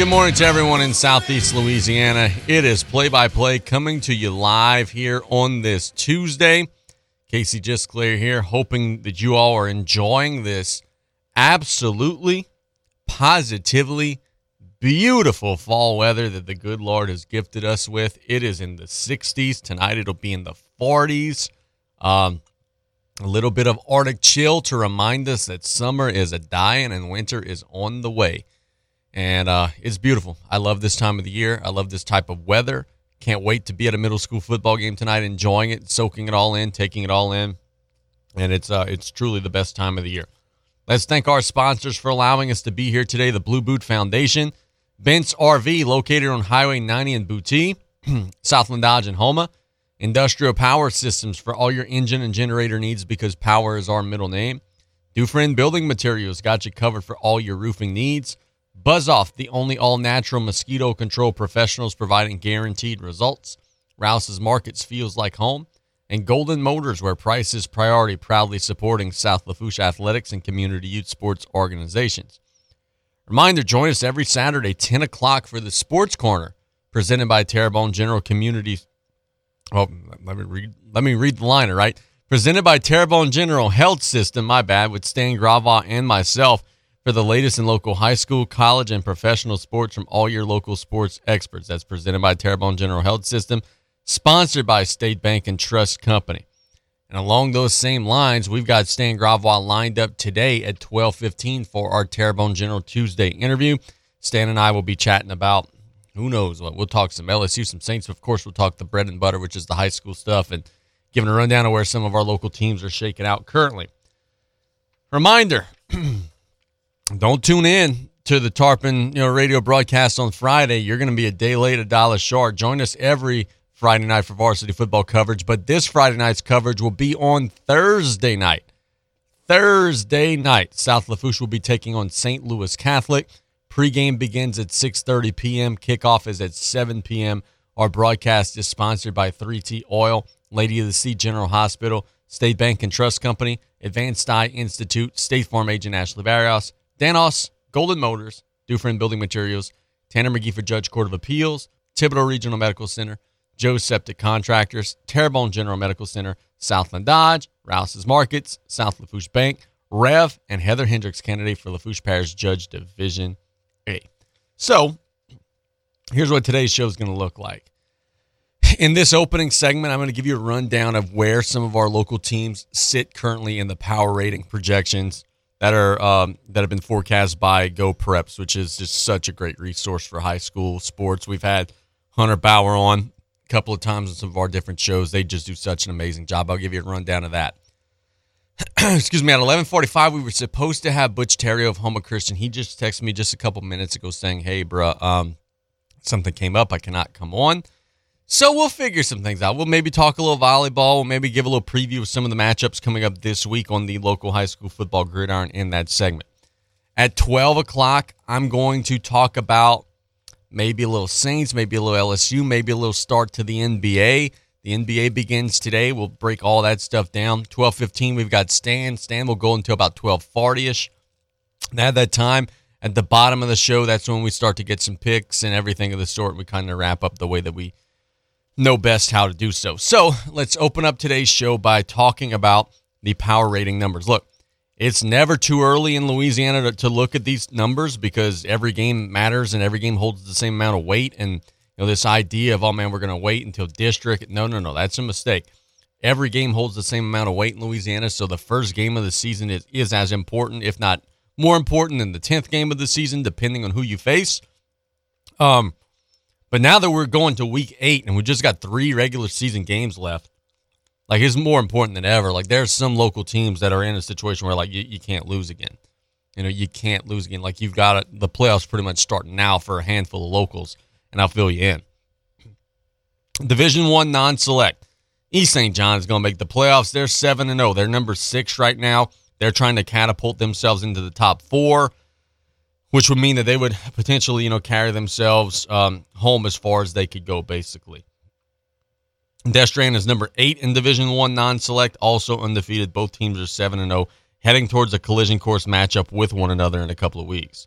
Good morning to everyone in Southeast Louisiana. It is play by play coming to you live here on this Tuesday. Casey just clear here, hoping that you all are enjoying this absolutely, positively beautiful fall weather that the good Lord has gifted us with. It is in the 60s. Tonight it'll be in the 40s. Um, a little bit of Arctic chill to remind us that summer is a dying and winter is on the way. And uh, it's beautiful. I love this time of the year. I love this type of weather. Can't wait to be at a middle school football game tonight, enjoying it, soaking it all in, taking it all in. And it's uh, it's truly the best time of the year. Let's thank our sponsors for allowing us to be here today the Blue Boot Foundation, Bent's RV, located on Highway 90 in Boutte, Southland Dodge and Houma, Industrial Power Systems for all your engine and generator needs because power is our middle name. Dufresne Building Materials got you covered for all your roofing needs. Buzz Off, the only all natural mosquito control professionals providing guaranteed results. Rouse's Markets feels like home. And Golden Motors, where price is priority, proudly supporting South Lafourche athletics and community youth sports organizations. Reminder join us every Saturday, 10 o'clock, for the Sports Corner, presented by Terrebonne General Community. Oh, let me read, let me read the liner, right? Presented by Terrebonne General Health System, my bad, with Stan Gravois and myself for the latest in local high school, college, and professional sports from all your local sports experts. That's presented by Terrebonne General Health System, sponsored by State Bank and Trust Company. And along those same lines, we've got Stan Gravois lined up today at 12:15 for our Terrebonne General Tuesday interview. Stan and I will be chatting about who knows what. We'll talk some LSU, some Saints. Of course, we'll talk the bread and butter, which is the high school stuff, and giving a rundown of where some of our local teams are shaking out currently. Reminder don't tune in to the Tarpon you know radio broadcast on Friday. You're going to be a day late, a dollar short. Join us every Friday night for varsity football coverage, but this Friday night's coverage will be on Thursday night. Thursday night, South Lafourche will be taking on St. Louis Catholic. Pregame begins at 6:30 p.m. Kickoff is at 7 p.m. Our broadcast is sponsored by 3T Oil, Lady of the Sea General Hospital, State Bank and Trust Company, Advanced Eye Institute, State Farm agent Ashley Barrios, Danos, Golden Motors, Dufresne Building Materials, Tanner McGee for Judge Court of Appeals, Thibodaux Regional Medical Center, Joe Septic Contractors, Terrebonne General Medical Center, Southland Dodge, Rouse's Markets, South Lafourche Bank, Rev, and Heather Hendricks, candidate for Lafourche Parish Judge Division A. So, here's what today's show is going to look like. In this opening segment, I'm going to give you a rundown of where some of our local teams sit currently in the power rating projections that are um, that have been forecast by GeauxPreps, which is just such a great resource for high school sports. We've had Hunter Bauer on a couple of times on some of our different shows. They just do such an amazing job. I'll give you a rundown of that. Excuse me. At 11:45, we were supposed to have Butch Terry of Houma Christian. He just texted me just a couple minutes ago saying, "Hey, bro, um, something came up. I cannot come on." So we'll figure some things out. We'll maybe talk a little volleyball. We'll maybe give a little preview of some of the matchups coming up this week on the local high school football gridiron in that segment. At 12 o'clock, I'm going to talk about maybe a little Saints, maybe a little LSU, maybe a little start to the NBA. The NBA begins today. We'll break all that stuff down. 12:15, we've got Stan. Stan will go until about 12:40ish. And at that time, at the bottom of the show, that's when we start to get some picks and everything of the sort. We kind of wrap up the way that we know best how to do so. So let's open up today's show by talking about the power rating numbers. Look, it's never too early in Louisiana to, to look at these numbers because every game matters and every game holds the same amount of weight. And you know this idea of oh man, we're going to wait until district. No, no, no, that's a mistake. Every game holds the same amount of weight in Louisiana, so the first game of the season is, is as important, if not more important, than the tenth game of the season, depending on who you face. Um, but now that we're going to week eight and we just got three regular season games left, like it's more important than ever. Like there's some local teams that are in a situation where like you, you can't lose again. You know, you can't lose again. Like you've got the playoffs pretty much starting now for a handful of locals, and I'll fill you in. Division one non-select. East St. John is going to make the playoffs. They're seven and zero. They're number six right now. They're trying to catapult themselves into the top four which would mean that they would potentially, you know, carry themselves um, home as far as they could go, basically. Destrehan is number eight in Division One non-select, also undefeated. Both teams are seven and zero, heading towards a collision course matchup with one another in a couple of weeks.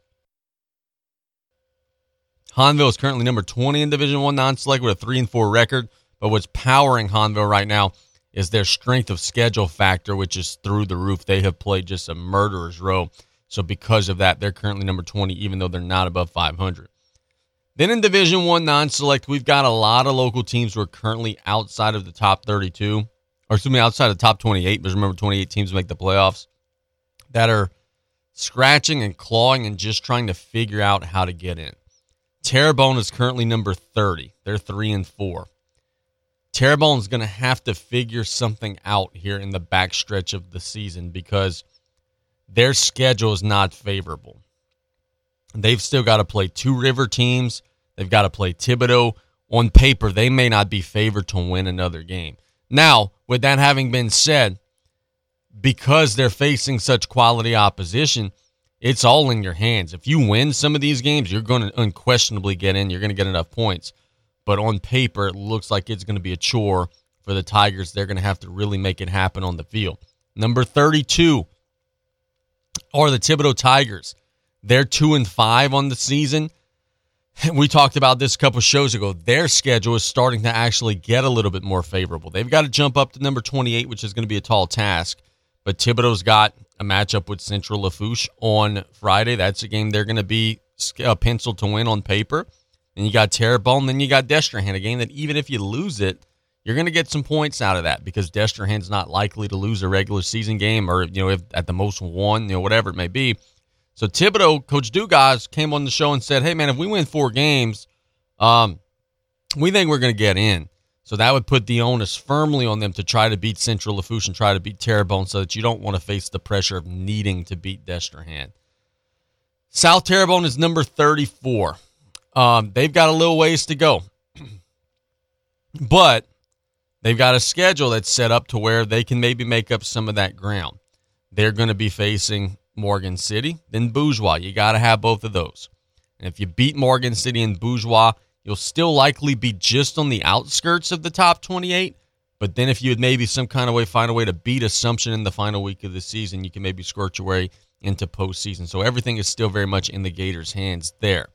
Hahnville is currently number 20 in Division One non-select with a three and four record. But what's powering Hahnville right now is their strength of schedule factor, which is through the roof. They have played just a murderer's row. So because of that, they're currently number 20, even though they're not above 500. Then in Division One non-select, we've got a lot of local teams who are currently outside of the top 32, or excuse me, outside of the top 28. Because remember, 28 teams make the playoffs that are scratching and clawing and just trying to figure out how to get in. Terrebonne is currently number 30. They're three and four. Terrebonne is going to have to figure something out here in the backstretch of the season because their schedule is not favorable. They've still got to play two river teams. They've got to play Thibodaux. On paper, they may not be favored to win another game. Now, with that having been said, because they're facing such quality opposition, it's all in your hands. If you win some of these games, you're going to unquestionably get in. You're going to get enough points. But on paper, it looks like it's going to be a chore for the Tigers. They're going to have to really make it happen on the field. Number 32 are the Thibodaux Tigers. They're two and five on the season. We talked about this a couple shows ago. Their schedule is starting to actually get a little bit more favorable. They've got to jump up to number 28, which is going to be a tall task. But Thibodaux's got a matchup with Central Lafourche on Friday. That's a game they're going to be uh, penciled to win on paper. Then you got Terrebonne. Then you got Destrehan, a game that even if you lose it, you're going to get some points out of that because Destrehan's not likely to lose a regular season game or, you know, if at the most one, you know, whatever it may be. So Thibodaux, Coach Dugas came on the show and said, hey, man, if we win four games, um, we think we're going to get in. So that would put the onus firmly on them to try to beat Central Lafourche and try to beat Terrebonne so that you don't want to face the pressure of needing to beat Destrehan. South Terrebonne is number 34. Um, they've got a little ways to go. but they've got a schedule that's set up to where they can maybe make up some of that ground. They're going to be facing Morgan City, then Bourgeois. You got to have both of those. And if you beat Morgan City and Bourgeois, you'll still likely be just on the outskirts of the top 28. But then if you would maybe some kind of way find a way to beat Assumption in the final week of the season, you can maybe squirt your way into postseason. So everything is still very much in the Gators' hands there.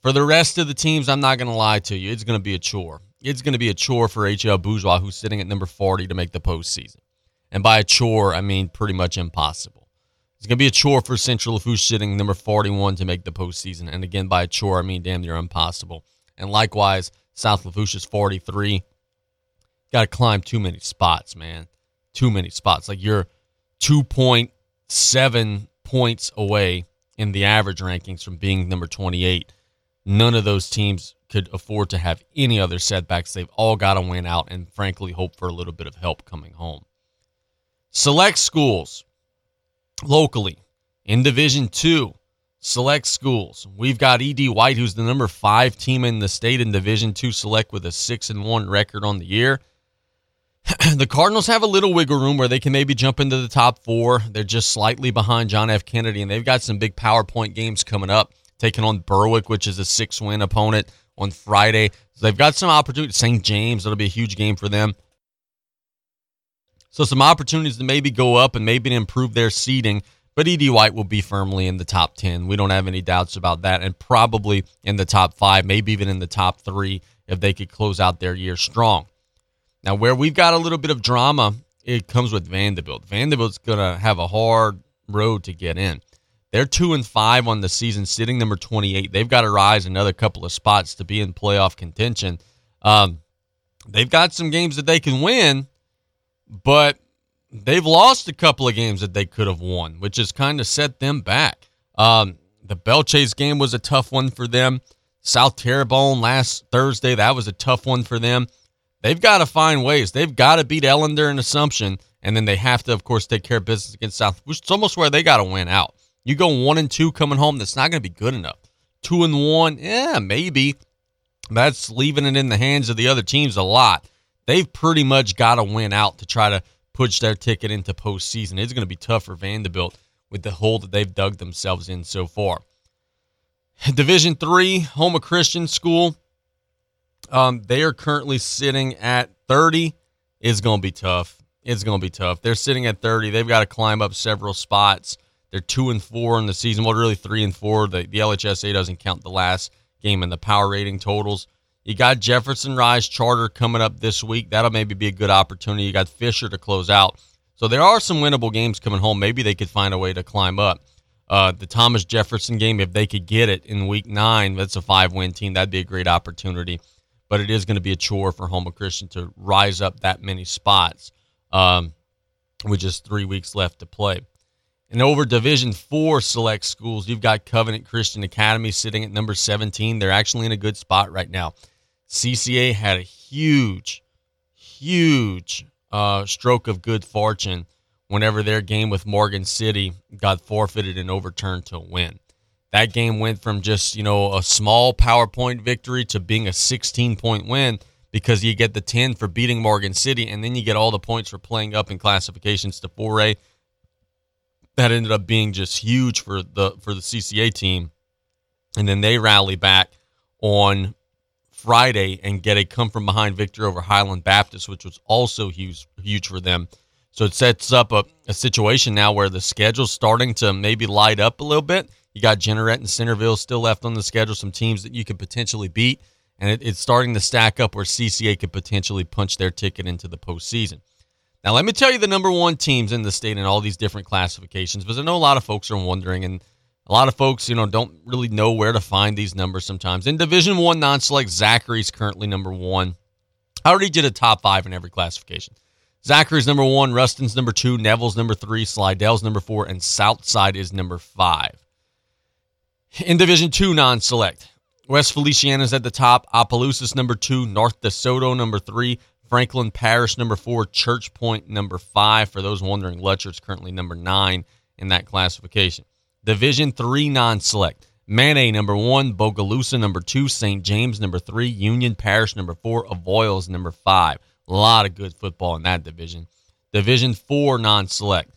For the rest of the teams, I'm not going to lie to you. It's going to be a chore. It's going to be a chore for HL Bourgeois, who's sitting at number 40 to make the postseason. And by a chore, I mean pretty much impossible. It's going to be a chore for Central Lafourche sitting number 41 to make the postseason. And again, by a chore, I mean damn near impossible. And likewise, South Lafourche is 43. Got to climb too many spots, man. Too many spots. Like you're 2.7 points away in the average rankings from being number 28. None of those teams could afford to have any other setbacks. They've all got to win out and, frankly, hope for a little bit of help coming home. Select schools locally in Division Two. Select schools. We've got Ed White, who's the number five team in the state in Division Two Select with a six and one record on the year. the Cardinals have a little wiggle room where they can maybe jump into the top four. They're just slightly behind John F. Kennedy, and they've got some big PowerPoint games coming up, taking on Berwick, which is a six win opponent on Friday. So they've got some opportunity. St. James, that'll be a huge game for them. So some opportunities to maybe go up and maybe improve their seeding. But Ed White will be firmly in the top 10. We don't have any doubts about that. And probably in the top five, maybe even in the top three if they could close out their year strong. Now, where we've got a little bit of drama, it comes with Vanderbilt. Vanderbilt's going to have a hard road to get in. They're two and five on the season, sitting number 28. They've got to rise another couple of spots to be in playoff contention. Um, they've got some games that they can win, but they've lost a couple of games that they could have won, which has kind of set them back. Um, the Belle-Chasse game was a tough one for them. South Terrebonne last Thursday, that was a tough one for them. They've got to find ways. They've got to beat Ellender and Assumption, and then they have to, of course, take care of business against South, which is almost where they got to win out. You go one and two coming home, that's not going to be good enough. Two and one, yeah, maybe. That's leaving it in the hands of the other teams a lot they've pretty much got to win out to try to push their ticket into postseason. It's going to be tough for Vanderbilt with the hole that they've dug themselves in so far. Division three, Houma Christian School. Um, they are currently sitting at 30. It's going to be tough. It's going to be tough. They're sitting at 30. They've got to climb up several spots. They're two and four in the season. Well, really three and four. The, the LHSA doesn't count the last game in the power rating totals. You got Jefferson Rise Charter coming up this week. That'll maybe be a good opportunity. You got Fisher to close out. So there are some winnable games coming home. Maybe they could find a way to climb up. Uh, the Thomas Jefferson game, if they could get it in week nine, that's a five win team. That'd be a great opportunity. But it is going to be a chore for Houma Christian to rise up that many spots um, with just three weeks left to play. And over Division Four select schools, you've got Covenant Christian Academy sitting at number 17. They're actually in a good spot right now. CCA had a huge, huge uh, stroke of good fortune whenever their game with Morgan City got forfeited and overturned to win. That game went from just, you know, a small PowerPoint victory to being a 16 point win because you get the 10 for beating Morgan City and then you get all the points for playing up in classifications to 4A. That ended up being just huge for the for the CCA team. And then they rally back on Friday and get a come from behind victory over Highland Baptist, which was also huge huge for them. So it sets up a, a situation now where the schedule's starting to maybe light up a little bit. You got Jeanerette and Centerville still left on the schedule, some teams that you could potentially beat, and it, it's starting to stack up where CCA could potentially punch their ticket into the postseason. Now, let me tell you the number one teams in the state in all these different classifications, because I know a lot of folks are wondering, and a lot of folks, you know, don't really know where to find these numbers sometimes. In Division One non-select, Zachary's currently number one. I already did a top five in every classification. Zachary's number one, Ruston's number two, Neville's number three, Slidell's number four, and Southside is number five. In Division Two non-select, West Feliciana's at the top, Opelousas number two, North DeSoto number three, Franklin Parish number four, Church Point number five. For those wondering, Lutcher's currently number nine in that classification. Division three non-select. Mane number one, Bogalusa number two, St. James number three, Union Parish number four, Avoyelles number five. A lot of good football in that division. Division four non-select.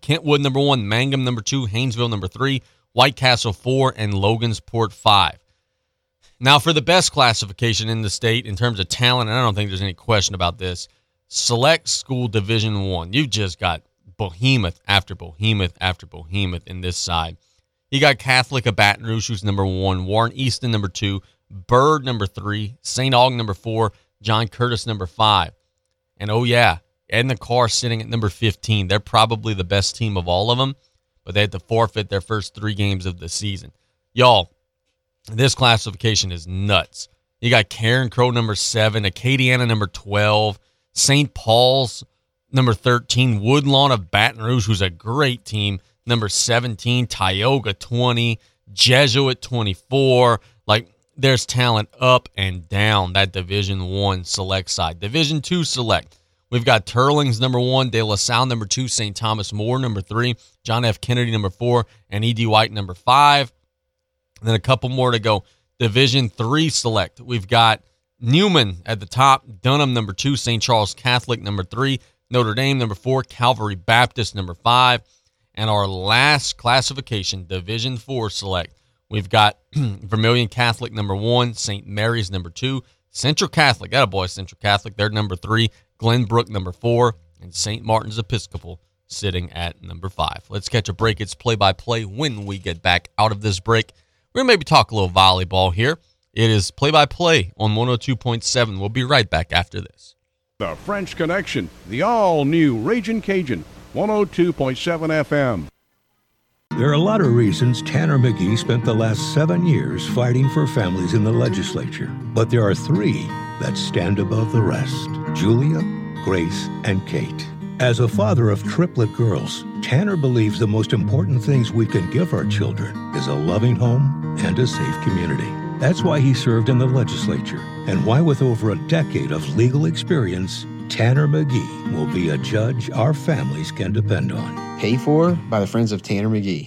Kentwood number one, Mangham number two, Haynesville number three, White Castle four, and Logansport five. Now for the best classification in the state in terms of talent, and I don't think there's any question about this. Select School Division One. You've just got behemoth after behemoth after behemoth in this side. You got Catholic of Baton Rouge, who's number one, Warren Easton number two, Byrd number three, St. Aug number four, John Curtis, number five. And oh, yeah, Edna Karr sitting at number 15. They're probably the best team of all of them, but they had to forfeit their first three games of the season. Y'all, this classification is nuts. You got Carencro number seven, Acadiana, number 12, St. Paul's, number 13, Woodlawn of Baton Rouge, who's a great team, number 17, Tioga, 20, Jesuit, 24. Like, there's talent up and down that Division One select side. Division Two select. We've got Teurlings number one, De La Salle number two, St. Thomas More number three, John F. Kennedy number four, and E.D. White number five. And then a couple more to go. Division three select. We've got Newman at the top, Dunham number two, St. Charles Catholic number three, Notre Dame number four, Calvary Baptist number five. And our last classification, Division four select. We've got Vermilion Catholic number one, St. Mary's number two, Central Catholic, got a boy, Central Catholic, they're number three, Glenbrook number four, and St. Martin's Episcopal sitting at number five. Let's catch a break. It's play by play when we get back out of this break. We're going to maybe talk a little volleyball here. It is play by play on 102.7. We'll be right back after this. The French Connection, the all new Raging Cajun, 102.7 FM. There are a lot of reasons Tanner McGee spent the last seven years fighting for families in the legislature, but there are three that stand above the rest Julia, Grace, and Kate. As a father of triplet girls, Tanner believes the most important things we can give our children is a loving home and a safe community. That's why he served in the legislature, and why, with over a decade of legal experience, Tanner McGee will be a judge our families can depend on. Paid for by the Friends of Tanner McGee.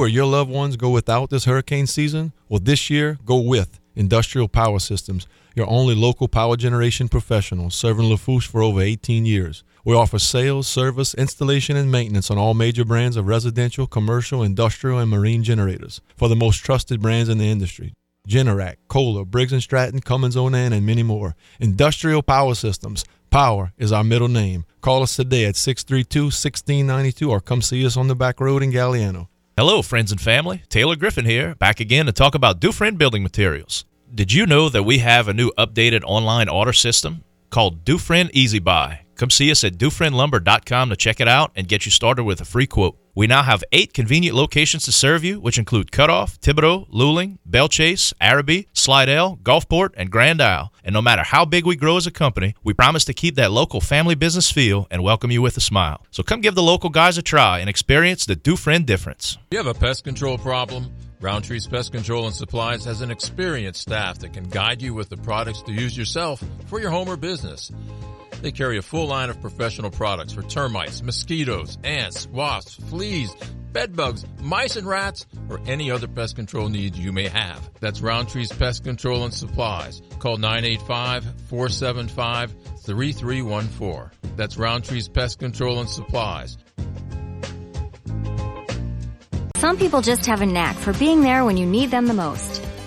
or your loved ones go without this hurricane season? Well, this year, go with Industrial Power Systems, your only local power generation professional, serving Lafourche for over 18 years. We offer sales, service, installation, and maintenance on all major brands of residential, commercial, industrial, and marine generators for the most trusted brands in the industry. Generac, Kohler, Briggs & Stratton, Cummins Onan, and many more. Industrial Power Systems. Power is our middle name. Call us today at 632-1692 or come see us on the back road in Galliano. Hello, friends and family. Taylor Griffin here, back again to talk about Dufresne Building Materials. Did you know that we have a new updated online order system called Dufresne Easy Buy? Come see us at DufresneLumber.com to check it out and get you started with a free quote. We now have eight convenient locations to serve you, which include Cutoff, Thibodaux, Luling, Belle Chasse, Arabi, Slidell, Gulfport, and Grand Isle. And no matter how big we grow as a company, we promise to keep that local family business feel and welcome you with a smile. So come give the local guys a try and experience the Dufresne difference. You have a pest control problem? Roundtree's Pest Control and Supplies has an experienced staff that can guide you with the products to use yourself for your home or business. They carry a full line of professional products for termites, mosquitoes, ants, wasps, fleas, bed bugs, mice and rats, or any other pest control needs you may have. That's Roundtree's Pest Control and Supplies. Call 985-475-3314. That's Roundtree's Pest Control and Supplies. Some people just have a knack for being there when you need them the most.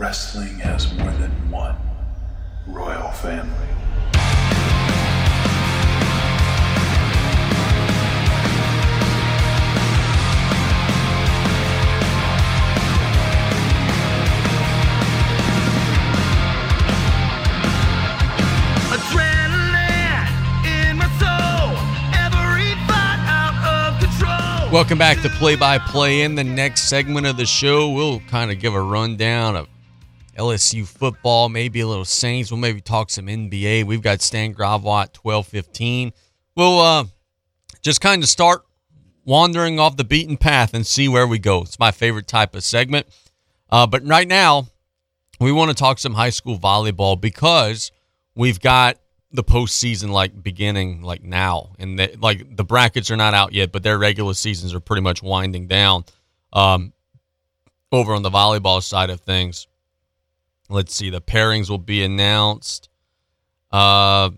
Wrestling has more than one royal family. Welcome back to Play by Play. In the next segment of the show, we'll kind of give a rundown of LSU football, maybe a little Saints. We'll maybe talk some NBA. We've got Stan Gravois at 1215. We'll uh, just kind of start wandering off the beaten path and see where we go. It's my favorite type of segment. Uh, but right now, we want to talk some high school volleyball because we've got the postseason like beginning like now, and the, like the brackets are not out yet, but their regular seasons are pretty much winding down. Um, over on the volleyball side of things, let's see, the pairings will be announced uh,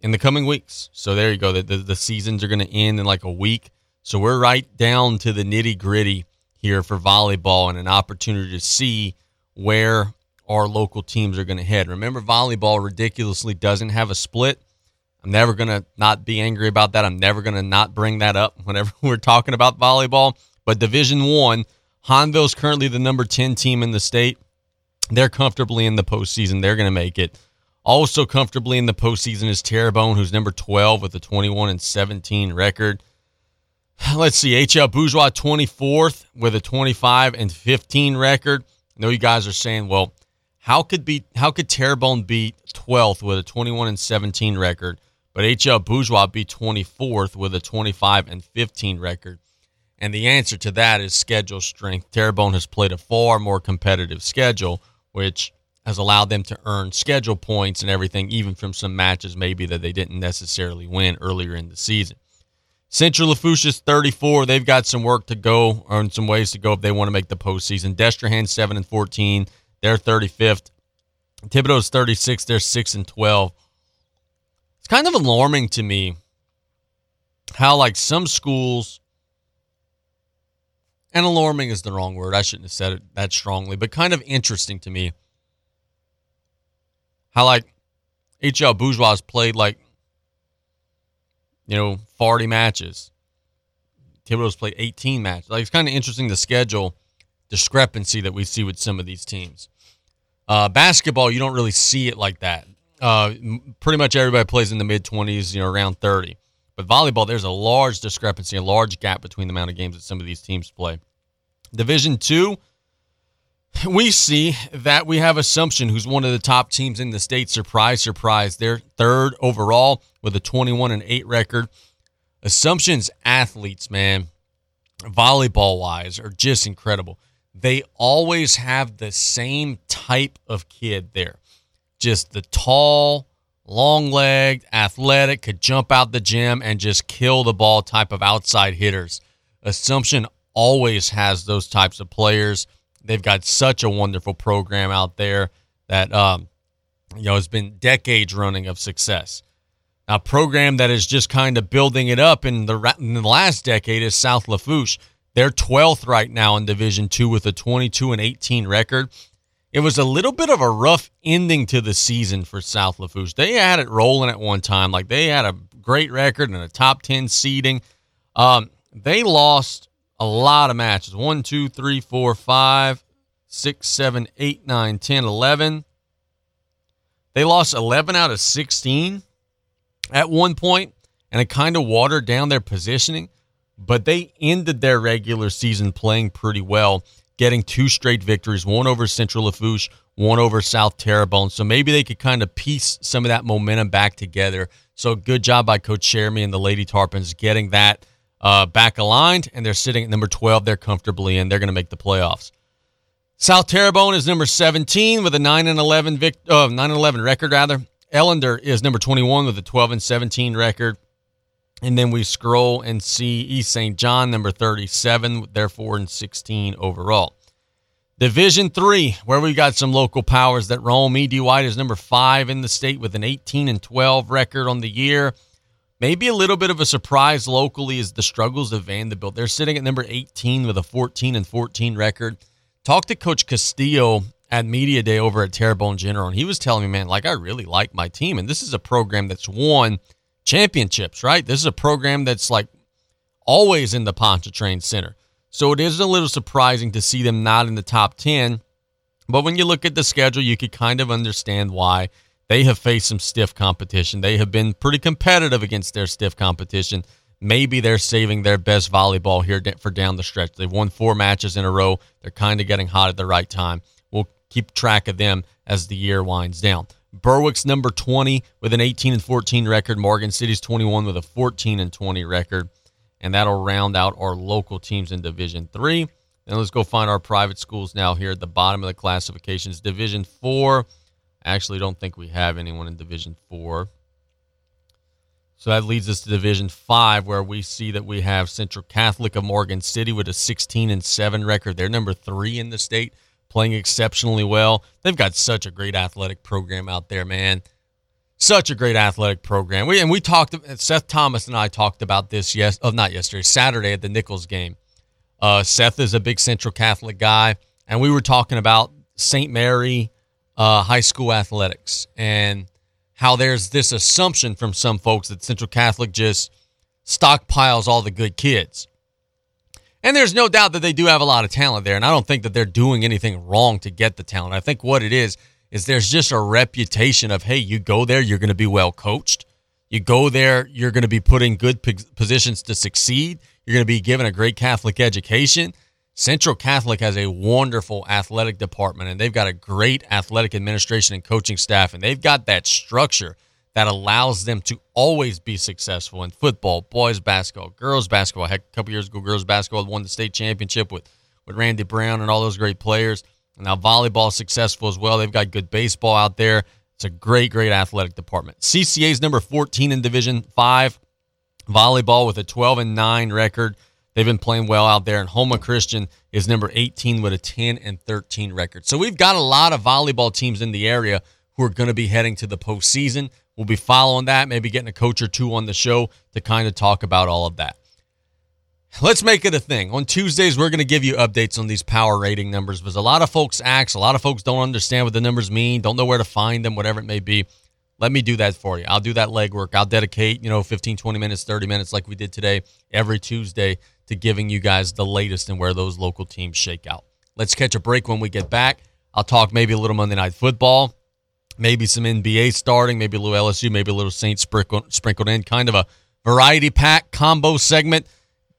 in the coming weeks. So there you go. The, the, the seasons are going to end in like a week. So we're right down to the nitty gritty here for volleyball and an opportunity to see where our local teams are going to head. Remember, volleyball ridiculously doesn't have a split. I'm never going to not be angry about that. I'm never going to not bring that up whenever we're talking about volleyball. But Division One, Hahnville's currently the number 10 team in the state. They're comfortably in the postseason. They're going to make it. Also comfortably in the postseason is Terrebonne, who's number 12 with a 21 and 17 record. Let's see, HL Bourgeois 24th with a 25 and 15 record. I know you guys are saying, well, how could be how could Terrebonne beat 12th with a 21 and 17 record, but HL Bourgeois be 24th with a 25 and 15 record? And the answer to that is schedule strength. Terrebonne has played a far more competitive schedule, which has allowed them to earn schedule points and everything, even from some matches maybe that they didn't necessarily win earlier in the season. Central Lafourche is 34. They've got some work to go, or some ways to go if they want to make the postseason. Destrehan 7 and 14. They're 35th. Thibodaux's 36. They're 6 and 12. It's kind of alarming to me how, like, some schools, and alarming is the wrong word. I shouldn't have said it that strongly, but kind of interesting to me how like HL Bourgeois played like you know 40 matches. Thibodaux's played 18 matches. Like it's kind of interesting the schedule discrepancy that we see with some of these teams. Uh, basketball, you don't really see it like that. Uh, pretty much everybody plays in the mid 20s, you know, around 30. But volleyball, there's a large discrepancy, a large gap between the amount of games that some of these teams play. Division two, we see that we have Assumption, who's one of the top teams in the state. Surprise, surprise. They're third overall with a 21 and 8 record. Assumption's athletes, man, volleyball wise, are just incredible. They always have the same type of kid there. Just the tall, long legged, athletic, could jump out the gym and just kill the ball type of outside hitters. Assumption always has those types of players. They've got such a wonderful program out there that um, you know has been decades running of success. A program that is just kind of building it up in the in the last decade is South Lafourche. They're 12th right now in Division Two with a 22 and 18 record. It was a little bit of a rough ending to the season for South Lafourche. They had it rolling at one time, like they had a great record and a top 10 seeding. Um, they lost a lot of matches. One, two, three, four, five, six, seven, eight, nine, ten, eleven. They lost 11 out of 16 at one point, and it kind of watered down their positioning, but they ended their regular season playing pretty well, getting two straight victories, one over Central Lafourche, one over South Terrebonne. So maybe they could kind of piece some of that momentum back together. So good job by Coach Jeremy and the Lady Tarpons getting that uh, back aligned, and they're sitting at number 12. They're comfortably in. They're going to make the playoffs. South Terrebonne is number 17 with a 9 and 11 vic- uh, 9 and 11 record rather. Ellender is number 21 with a 12 and 17 record. And then we scroll and see East St. John number 37, they're 4 and 16 overall. Division 3, where we got some local powers that roam. E.D. White is number 5 in the state with an 18 and 12 record on the year. Maybe a little bit of a surprise locally is the struggles of Vanderbilt. They're sitting at number 18 with a 14 and 14 record. Talked to Coach Castillo at Media Day over at Terrebonne General, and he was telling me, man, like I really like my team. And this is a program that's won championships, right? This is a program that's like always in the Pontchartrain Center. So it is a little surprising to see them not in the top 10. But when you look at the schedule, you could kind of understand why they have faced some stiff competition. They have been pretty competitive against their stiff competition. Maybe they're saving their best volleyball here for down the stretch. They've won four matches in a row. They're kind of getting hot at the right time. We'll keep track of them as the year winds down. Berwick's number 20 with an 18 and 14 record. Morgan City's 21 with a 14 and 20 record. And that'll round out our local teams in Division 3. Then let's go find our private schools now here at the bottom of the classifications. Division 4 Actually, don't think we have anyone in Division Four. So that leads us to Division Five, where we see that we have Central Catholic of Morgan City with a 16 and seven record. They're number three in the state, playing exceptionally well. They've got such a great athletic program out there, man. Such a great athletic program. We and we talked. Seth Thomas and I talked about this. Yes, oh, not yesterday, Saturday at the Nicholls game. Uh, Seth is a big Central Catholic guy, and we were talking about St. Mary uh, high school athletics and how there's this assumption from some folks that Central Catholic just stockpiles all the good kids. And there's no doubt that they do have a lot of talent there. And I don't think that they're doing anything wrong to get the talent. I think what it is, is there's just a reputation of, hey, you go there, you're going to be well coached. You go there, you're going to be put in good positions to succeed. You're going to be given a great Catholic education. Central Catholic has a wonderful athletic department and they've got a great athletic administration and coaching staff and they've got that structure that allows them to always be successful in football, boys basketball, girls basketball. Heck, a couple years ago, girls basketball won the state championship with, with Randy Brown and all those great players. And now volleyball successful as well. They've got good baseball out there. It's a great, great athletic department. CCA is number 14 in Division 5. Volleyball with a 12 and 9 record. They've been playing well out there, and Houma Christian is number 18 with a 10 and 13 record. So we've got a lot of volleyball teams in the area who are going to be heading to the postseason. We'll be following that, maybe getting a coach or two on the show to kind of talk about all of that. let's make it a thing. On Tuesdays, we're going to give you updates on these power rating numbers because a lot of folks ask, a lot of folks don't understand what the numbers mean, don't know where to find them, whatever it may be. Let me do that for you. I'll do that legwork. I'll dedicate, you know, 15, 20 minutes, 30 minutes like we did today every Tuesday to giving you guys the latest and where those local teams shake out. Let's catch a break when we get back. I'll talk maybe a little Monday Night Football, maybe some NBA starting, maybe a little LSU, maybe a little Saints sprinkled, sprinkled in, kind of a variety pack combo segment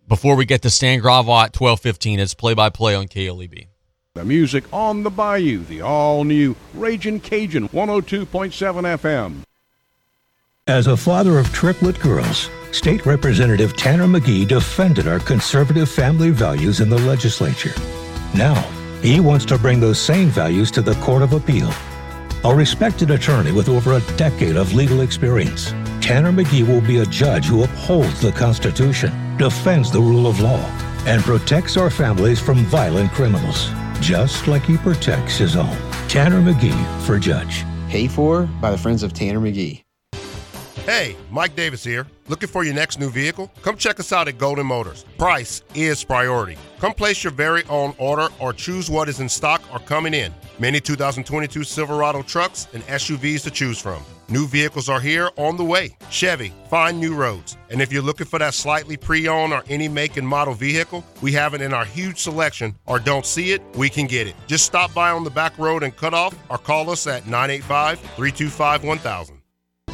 before we get to Stan Gravois at 12:15. It's play-by-play on KLEB. The music on the Bayou, the all-new Raging Cajun 102.7 FM. As a father of triplet girls, State Representative Tanner McGee defended our conservative family values in the legislature. Now, he wants to bring those same values to the Court of Appeal. A respected attorney with over a decade of legal experience, Tanner McGee will be a judge who upholds the Constitution, defends the rule of law, and protects our families from violent criminals, just like he protects his own. Tanner McGee for judge. Paid for by the Friends of Tanner McGee. Hey, Mike Davis here. Looking for your next new vehicle? Come check us out at Golden Motors. Price is priority. Come place your very own order or choose what is in stock or coming in. Many 2022 Silverado trucks and SUVs to choose from. New vehicles are here on the way. Chevy, find new roads. And if you're looking for that slightly pre owned or any make and model vehicle, we have it in our huge selection, or don't see it, we can get it. Just stop by on the back road and cut off, or call us at 985 325 1000.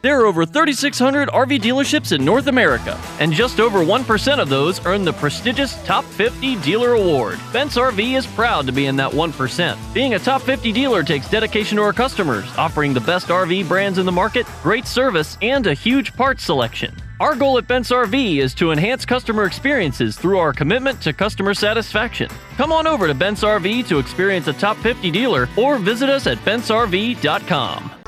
There are over 3,600 RV dealerships in North America, and just over 1% of those earn the prestigious Top 50 Dealer Award. Bent's RV is proud to be in that 1%. Being a Top 50 dealer takes dedication to our customers, offering the best RV brands in the market, great service, and a huge parts selection. Our goal at Bent's RV is to enhance customer experiences through our commitment to customer satisfaction. Come on over to Bent's RV to experience a top 50 dealer or visit us at bentsrv.com.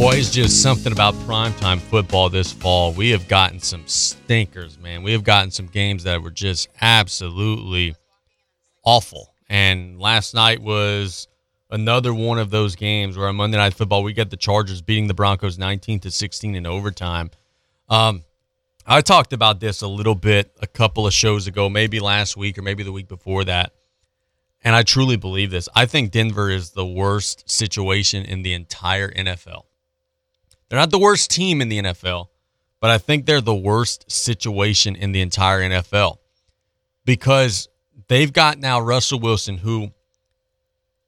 Boys, just something about primetime football this fall. We have gotten some stinkers, man. We have gotten some games that were just absolutely awful. And last night was another one of those games where on Monday Night Football we get the Chargers beating the Broncos 19 to 16 in overtime. Um, I talked about this a little bit a couple of shows ago, maybe last week or maybe the week before that. And I truly believe this. I think Denver is the worst situation in the entire NFL. They're not the worst team in the NFL, but I think they're the worst situation in the entire NFL because they've got now Russell Wilson, who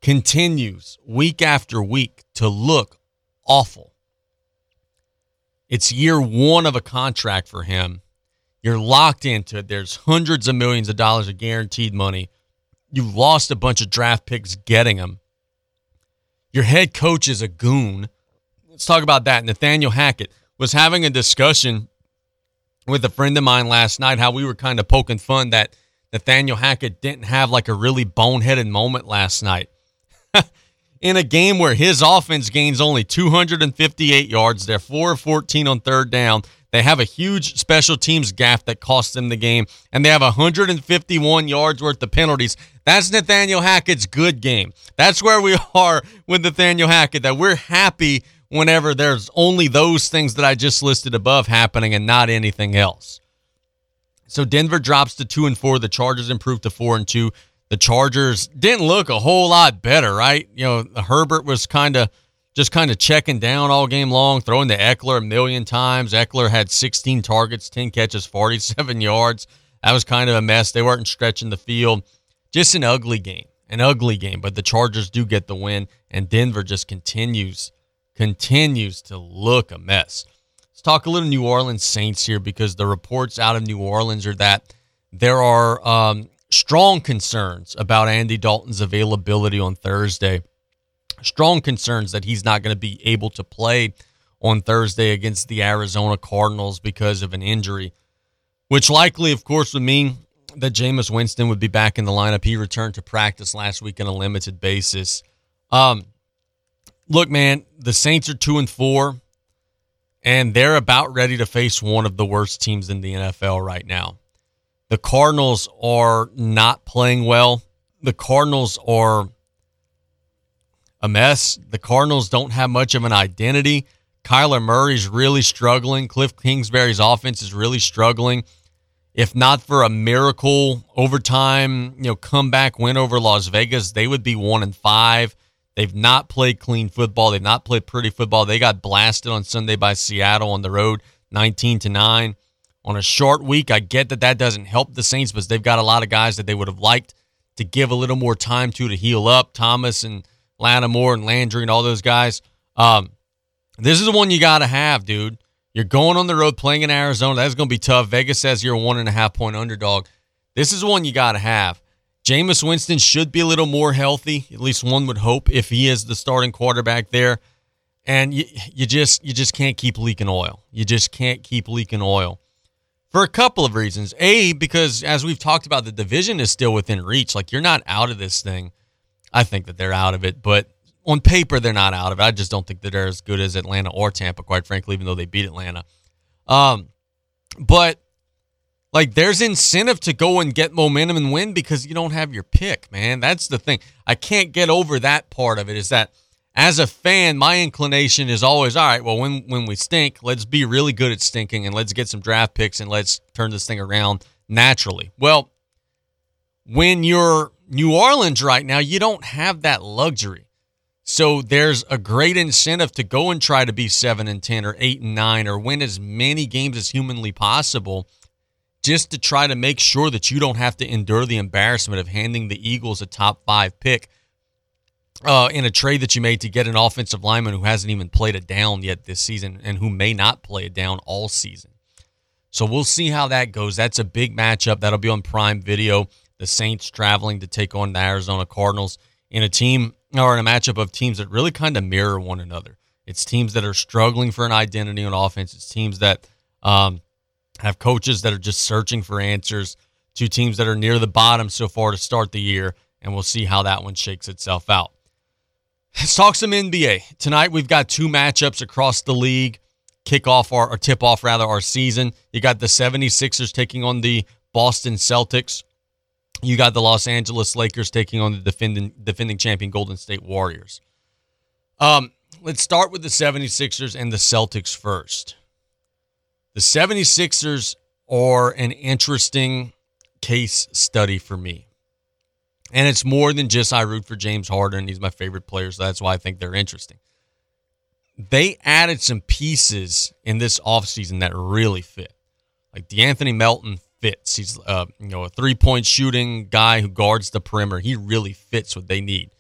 continues week after week to look awful. It's year one of a contract for him. You're locked into it. There's hundreds of millions of dollars of guaranteed money. You've lost a bunch of draft picks getting him. Your head coach is a goon. Let's talk about that. Nathaniel Hackett was having a discussion with a friend of mine last night how we were kind of poking fun that Nathaniel Hackett didn't have like a really boneheaded moment last night. In a game where his offense gains only 258 yards, they're 4 of 14 on third down. They have a huge special teams gaff that cost them the game, and they have 151 yards worth of penalties. That's Nathaniel Hackett's good game. That's where we are with Nathaniel Hackett, that we're happy whenever there's only those things that I just listed above happening and not anything else. So Denver drops to two and four. The Chargers improve to four and two. The Chargers didn't look a whole lot better, right? You know, Herbert was kind of just kind of checking down all game long, throwing to Ekeler a million times. Ekeler had 16 targets, 10 catches, 47 yards. That was kind of a mess. They weren't stretching the field. Just an ugly game, an ugly game. But the Chargers do get the win, and Denver just continues continues to look a mess. Let's talk a little New Orleans Saints here because the reports out of New Orleans are that there are um, strong concerns about Andy Dalton's availability on Thursday. Strong concerns that he's not going to be able to play on Thursday against the Arizona Cardinals because of an injury, which likely, of course, would mean that Jameis Winston would be back in the lineup. He returned to practice last week on a limited basis. Um, look, man, the Saints are two and four, and they're about ready to face one of the worst teams in the NFL right now. The Cardinals are not playing well. The Cardinals are a mess. The Cardinals don't have much of an identity. Kyler Murray's really struggling. Cliff Kingsbury's offense is really struggling. If not for a miracle overtime, you know, comeback win over Las Vegas, they would be one and five. They've not played clean football. They've not played pretty football. They got blasted on Sunday by Seattle on the road, 19 to 9. On a short week, I get that that doesn't help the Saints, but they've got a lot of guys that they would have liked to give a little more time to to heal up. Thomas and Lattimore and Landry and all those guys. Um, this is the one you got to have, dude. You're going on the road playing in Arizona. That's going to be tough. Vegas says you're a one and a half point underdog. This is the one you got to have. Jameis Winston should be a little more healthy. At least one would hope if he is the starting quarterback there. And you, you just you just can't keep leaking oil. You just can't keep leaking oil for a couple of reasons. A because as we've talked about, the division is still within reach. Like you're not out of this thing. I think that they're out of it, but on paper they're not out of it. I just don't think that they're as good as Atlanta or Tampa, quite frankly, even though they beat Atlanta. Um, but like there's incentive to go and get momentum and win because you don't have your pick, man. That's the thing. I can't get over that part of it is that as a fan, my inclination is always, all right, well, when when we stink, let's be really good at stinking and let's get some draft picks and let's turn this thing around naturally. Well, when you're New Orleans right now, you don't have that luxury. So there's a great incentive to go and try to be 7 and 10 or 8 and 9 or win as many games as humanly possible just to try to make sure that you don't have to endure the embarrassment of handing the Eagles a top five pick uh, in a trade that you made to get an offensive lineman who hasn't even played a down yet this season and who may not play a down all season. So we'll see how that goes. That's a big matchup. That'll be on Prime Video. The Saints traveling to take on the Arizona Cardinals in a team or in a matchup of teams that really kind of mirror one another. It's teams that are struggling for an identity on offense. It's teams that um, have coaches that are just searching for answers. Two teams that are near the bottom so far to start the year, and we'll see how that one shakes itself out. Let's talk some NBA. Tonight we've got two matchups across the league. Kick off our or tip off rather our season. You got the 76ers taking on the Boston Celtics. You got the Los Angeles Lakers taking on the defending defending champion Golden State Warriors. Um, let's start with the 76ers and the Celtics first. The 76ers are an interesting case study for me. And it's more than just I root for James Harden. He's my favorite player, so that's why I think they're interesting. They added some pieces in this offseason that really fit. Like De'Anthony Melton fits. He's uh, you know a three point shooting guy who guards the perimeter. He really fits what they need.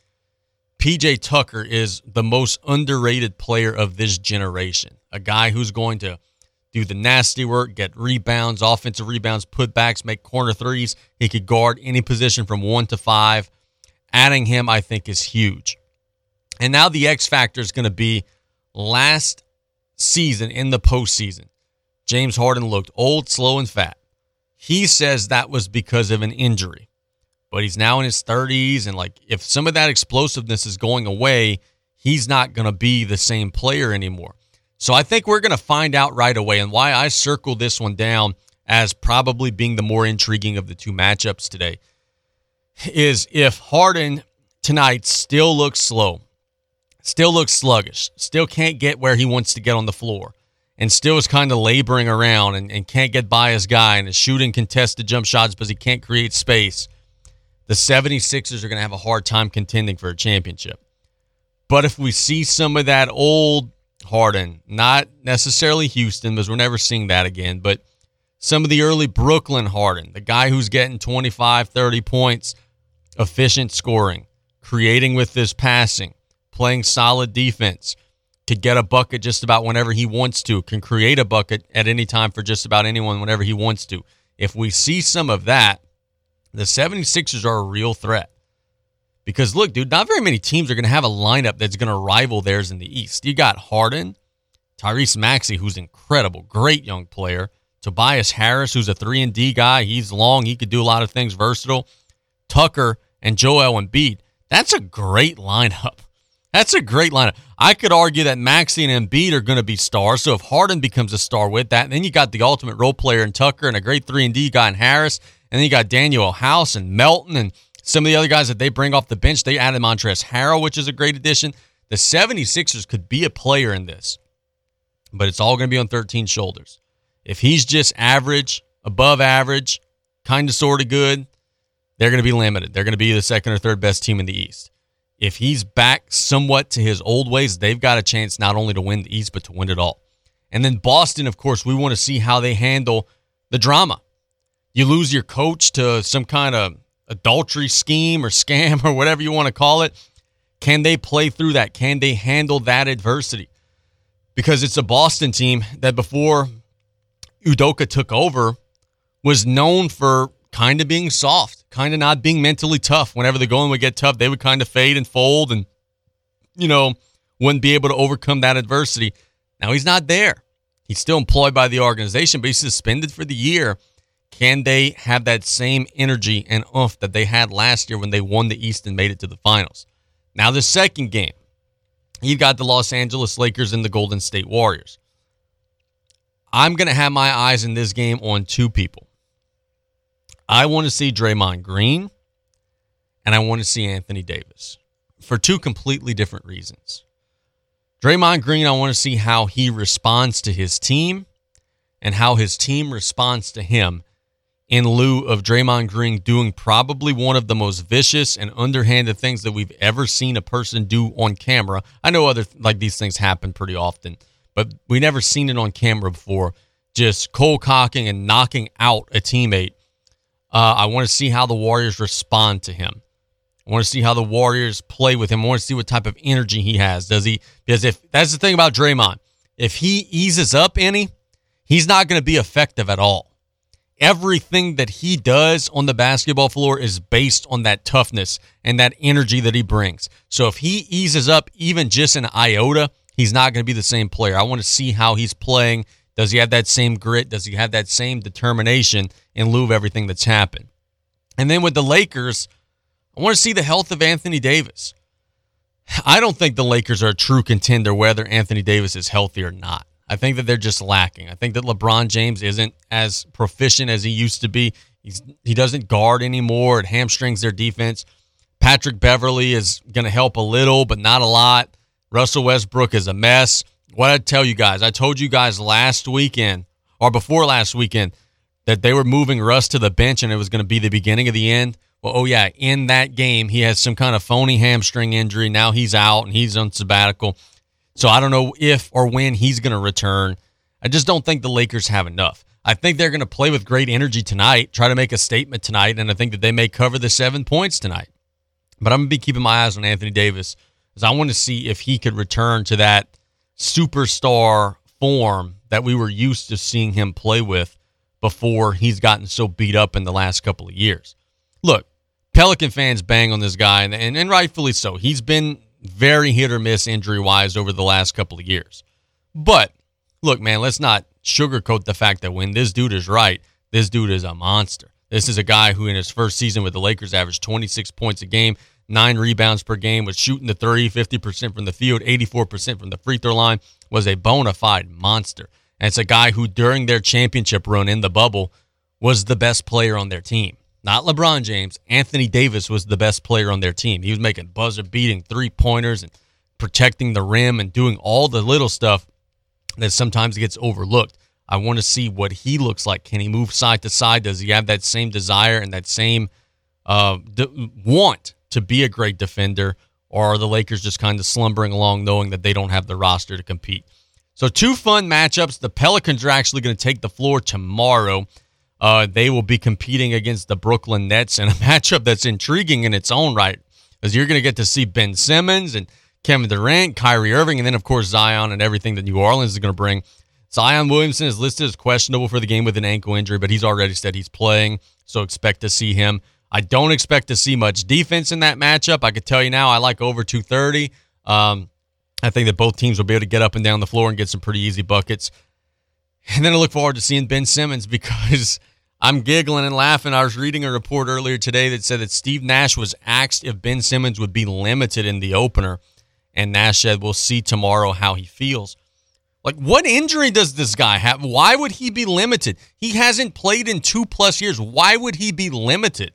PJ Tucker is the most underrated player of this generation. A guy who's going to do the nasty work, get rebounds, offensive rebounds, putbacks, make corner threes. He could guard any position from one to five. Adding him, I think, is huge. And now the X factor is going to be last season in the postseason. James Harden looked old, slow, and fat. He says that was because of an injury, but he's now in his 30s. And like, if some of that explosiveness is going away, he's not going to be the same player anymore. So I think we're going to find out right away. And why I circled this one down as probably being the more intriguing of the two matchups today is if Harden tonight still looks slow, still looks sluggish, still can't get where he wants to get on the floor, and still is kind of laboring around and, and can't get by his guy and is shooting contested jump shots because he can't create space, the 76ers are going to have a hard time contending for a championship. But if we see some of that old Harden, not necessarily Houston, because we're never seeing that again, but some of the early Brooklyn Harden, the guy who's getting 25, 30 points, efficient scoring, creating with this passing, playing solid defense, could get a bucket just about whenever he wants to, can create a bucket at any time for just about anyone whenever he wants to. If we see some of that, the 76ers are a real threat. Because look, dude, not very many teams are going to have a lineup that's going to rival theirs in the East. You got Harden, Tyrese Maxey, who's incredible, great young player. Tobias Harris, who's a 3 and D guy, he's long, he could do a lot of things, versatile. Tucker and Joel Embiid. That's a great lineup. That's a great lineup. I could argue that Maxey and Embiid are going to be stars. So if Harden becomes a star with that, then you got the ultimate role player in Tucker and a great three and D guy in Harris, and then you got Danuel House and Melton and some of the other guys that they bring off the bench. They added Montrezl Harrell, which is a great addition. The 76ers could be a player in this, but it's all going to be on 13 shoulders. If he's just average, above average, kind of sort of good, they're going to be limited. They're going to be the second or third best team in the East if he's back somewhat to his old ways, they've got a chance not only to win the East, but to win it all. And then Boston, of course, we want to see how they handle the drama. You lose your coach to some kind of adultery scheme or scam or whatever you want to call it. Can they play through that? Can they handle that adversity? Because it's a Boston team that before Udoka took over was known for kind of being soft, kind of not being mentally tough. Whenever the going would get tough, they would kind of fade and fold and, you know, wouldn't be able to overcome that adversity. Now he's not there. He's still employed by the organization, but he's suspended for the year. Can they have that same energy and oomph that they had last year when they won the East and made it to the finals? Now, the second game, you've got the Los Angeles Lakers and the Golden State Warriors. I'm going to have my eyes in this game on two people. I want to see Draymond Green and I want to see Anthony Davis for two completely different reasons. Draymond Green, I want to see how he responds to his team and how his team responds to him in lieu of Draymond Green doing probably one of the most vicious and underhanded things that we've ever seen a person do on camera. I know other like these things happen pretty often, but we never seen it on camera before. Just cold cocking and knocking out a teammate uh, I want to see how the Warriors respond to him. I want to see how the Warriors play with him. I want to see what type of energy he has. Does he? Because if that's the thing about Draymond, if he eases up any, he's not going to be effective at all. Everything that he does on the basketball floor is based on that toughness and that energy that he brings. So if he eases up even just an iota, he's not going to be the same player. I want to see how he's playing does he have that same grit? Does he have that same determination in lieu of everything that's happened? And then with the Lakers, I want to see the health of Anthony Davis. I don't think the Lakers are a true contender whether Anthony Davis is healthy or not. I think that they're just lacking. I think that LeBron James isn't as proficient as he used to be. He's, he doesn't guard anymore. It hamstrings their defense. Patrick Beverley is going to help a little, but not a lot. Russell Westbrook is a mess what I tell you guys, I told you guys last weekend or before last weekend that they were moving Russ to the bench and it was going to be the beginning of the end. Well, oh yeah, in that game he has some kind of phony hamstring injury. Now he's out and he's on sabbatical. So I don't know if or when he's going to return. I just don't think the Lakers have enough. I think they're going to play with great energy tonight, try to make a statement tonight, and I think that they may cover the seven points tonight. But I'm going to be keeping my eyes on Anthony Davis because I want to see if he could return to that superstar form that we were used to seeing him play with before he's gotten so beat up in the last couple of years. Look, Pelican fans bang on this guy, and, and, and rightfully so. He's been very hit or miss injury wise over the last couple of years. But look, man, let's not sugarcoat the fact that when this dude is right, this dude is a monster. This is a guy who, in his first season with the Lakers, averaged 26 points a game, nine rebounds per game, was shooting the 30, 50% from the field, 84% from the free throw line, was a bona fide monster. And it's a guy who, during their championship run in the bubble, was the best player on their team. Not LeBron James. Anthony Davis was the best player on their team. He was making buzzer beating three pointers and protecting the rim and doing all the little stuff that sometimes gets overlooked. I want to see what he looks like. Can he move side to side? Does he have that same desire and that same uh, want to be a great defender? Or are the Lakers just kind of slumbering along knowing that they don't have the roster to compete? So, two fun matchups. The Pelicans are actually going to take the floor tomorrow. Uh, they will be competing against the Brooklyn Nets in a matchup that's intriguing in its own right, as you're going to get to see Ben Simmons and Kevin Durant, Kyrie Irving, and then, of course, Zion and everything that New Orleans is going to bring. Zion Williamson is listed as questionable for the game with an ankle injury, but he's already said he's playing, so expect to see him. I don't expect to see much defense in that matchup. I could tell you now, I like over 230. Um, I think that both teams will be able to get up and down the floor and get some pretty easy buckets. And then I look forward to seeing Ben Simmons because I'm giggling and laughing. I was reading a report earlier today that said that Steve Nash was asked if Ben Simmons would be limited in the opener. And Nash said, We'll see tomorrow how he feels. Like, what injury does this guy have? Why would he be limited? He hasn't played in two plus years. Why would he be limited?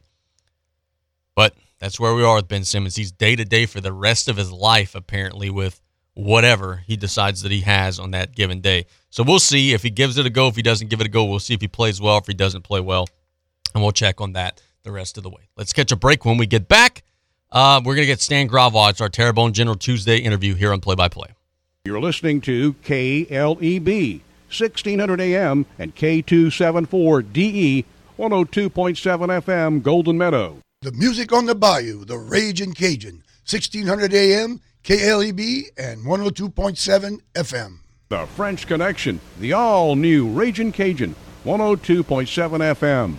But that's where we are with Ben Simmons. He's day to day for the rest of his life, apparently, with whatever he decides that he has on that given day. So we'll see if he gives it a go. If he doesn't give it a go, we'll see if he plays well, if he doesn't play well. And we'll check on that the rest of the way. Let's catch a break when we get back. Uh, we're going to get Stan Gravois. It's our Terrebonne General Tuesday interview here on Play by Play. You're listening to KLEB, 1600 AM and K274DE, 102.7 FM, Golden Meadow. The music on the bayou, the Raging Cajun, 1600 AM, KLEB, and 102.7 FM. The French Connection, the all new Raging Cajun, 102.7 FM.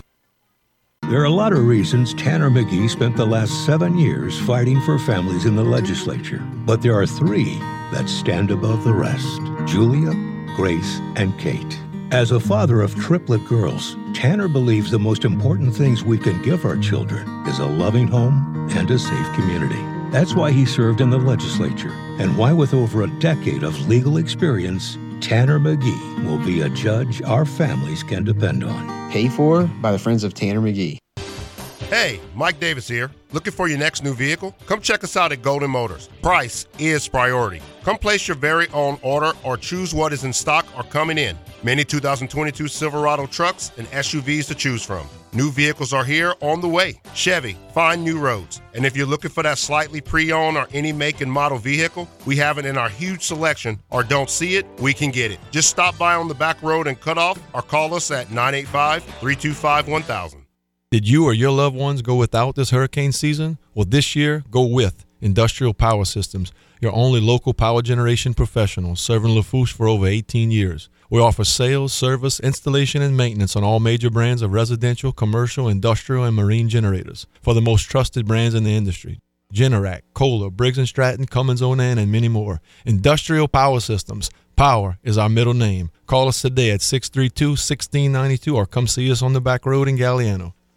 There are a lot of reasons Tanner McGee spent the last seven years fighting for families in the legislature, but there are three that stand above the rest Julia, Grace, and Kate. As a father of triplet girls, Tanner believes the most important things we can give our children is a loving home and a safe community. That's why he served in the legislature, and why, with over a decade of legal experience, Tanner McGee will be a judge our families can depend on. Paid for by the Friends of Tanner McGee. Hey, Mike Davis here. Looking for your next new vehicle? Come check us out at Golden Motors. Price is priority. Come place your very own order or choose what is in stock or coming in. Many 2022 Silverado trucks and SUVs to choose from. New vehicles are here on the way. Chevy, find new roads. And if you're looking for that slightly pre owned or any make and model vehicle, we have it in our huge selection, or don't see it, we can get it. Just stop by on the back road and cut off, or call us at 985 325 1000. Did you or your loved ones go without this hurricane season? Well, this year, go with Industrial Power Systems, your only local power generation professional, serving Lafourche for over 18 years. We offer sales, service, installation, and maintenance on all major brands of residential, commercial, industrial, and marine generators for the most trusted brands in the industry. Generac, Kohler, Briggs & Stratton, Cummins Onan, and many more. Industrial Power Systems. Power is our middle name. Call us today at 632-1692 or come see us on the back road in Galliano.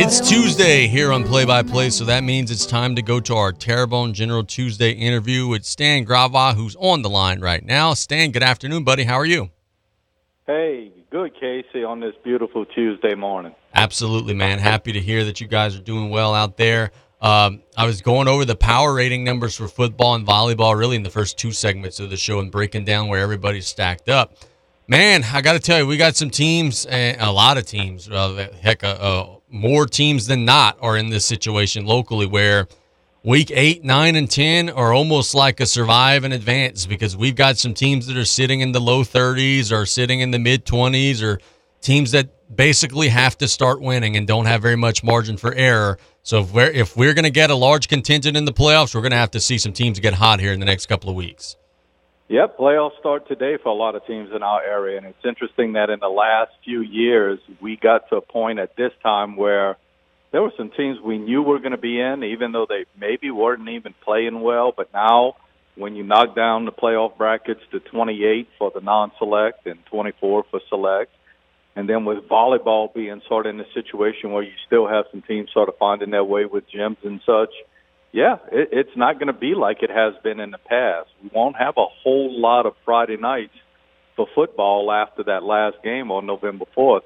It's Tuesday here on Play by Play, so that means it's time to go to our Terrebonne General Tuesday interview with Stan Gravois, who's on the line right now. Stan, good afternoon, buddy. How are you? Hey, good, Casey, on this beautiful Tuesday morning. Absolutely, man. Happy to hear that you guys are doing well out there. Um, I was going over the power rating numbers for football and volleyball really in the first two segments of the show and breaking down where everybody's stacked up. Man, I got to tell you, we got some teams, and a lot of teams, uh, heck, uh, uh, more teams than not are in this situation locally where week eight, nine, and 10 are almost like a survive and advance because we've got some teams that are sitting in the low 30s or sitting in the mid 20s or teams that basically have to start winning and don't have very much margin for error. So if we're, if we're going to get a large contingent in the playoffs, we're going to have to see some teams get hot here in the next couple of weeks. Yep, playoffs start today for a lot of teams in our area, and it's interesting that in the last few years we got to a point at this time where there were some teams we knew were going to be in, even though they maybe weren't even playing well. But now, when you knock down the playoff brackets to 28 for the non-select and 24 for select, and then with volleyball being sort of in a situation where you still have some teams sort of finding their way with gyms and such yeah, it, it's not going to be like it has been in the past. We won't have a whole lot of Friday nights for football after that last game on November 4th.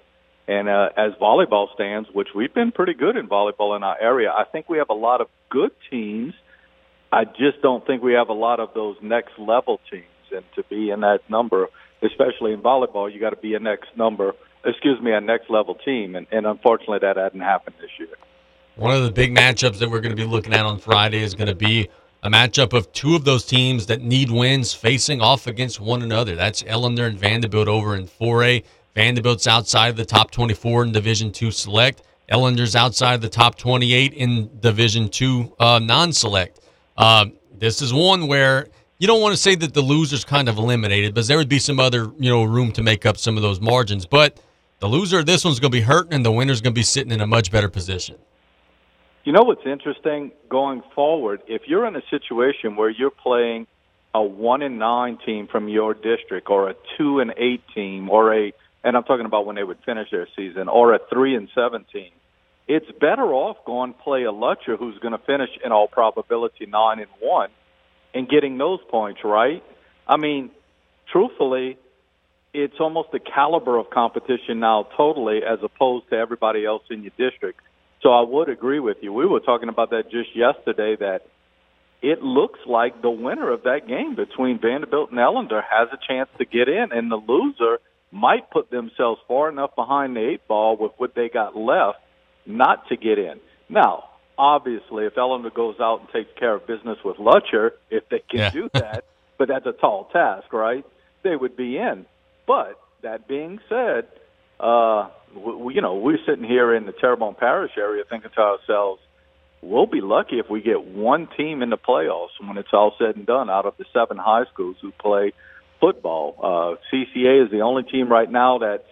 And uh, as volleyball stands, which we've been pretty good in volleyball in our area, I think we have a lot of good teams. I just don't think we have a lot of those next level teams. And to be in that number, especially in volleyball, you got to be a next number, excuse me, a next level team. And, and unfortunately, that hadn't happened this year. One of the big matchups that we're going to be looking at on Friday is going to be a matchup of two of those teams that need wins facing off against one another. That's Ellender and Vanderbilt over in 4A. Vanderbilt's outside of the top 24 in Division Two Select. Ellender's outside of the top 28 in Division Two uh, non-select. Uh, this is one where you don't want to say that the loser's kind of eliminated, but there would be some other you know room to make up some of those margins. But the loser of this one's going to be hurting, and the winner's going to be sitting in a much better position. You know what's interesting going forward? If you're in a situation where you're playing a one and nine team from your district, or a two and eight team, or a and I'm talking about when they would finish their season, or a three and seven team, it's better off going play a Lutcher who's going to finish in all probability nine and one, and getting those points right. I mean, truthfully, it's almost the caliber of competition now, totally, as opposed to everybody else in your district so I would agree with you. We were talking about that just yesterday that it looks like the winner of that game between Vanderbilt and Ellender has a chance to get in, and the loser might put themselves far enough behind the eight ball with what they got left not to get in. Now, obviously, if Ellender goes out and takes care of business with Lutcher, if they can Yeah. do that, but that's a tall task, right? They would be in. But that being said, uh, we, you know, we're sitting here in the Terrebonne Parish area thinking to ourselves, we'll be lucky if we get one team in the playoffs when it's all said and done out of the seven high schools who play football. Uh, CCA is the only team right now that's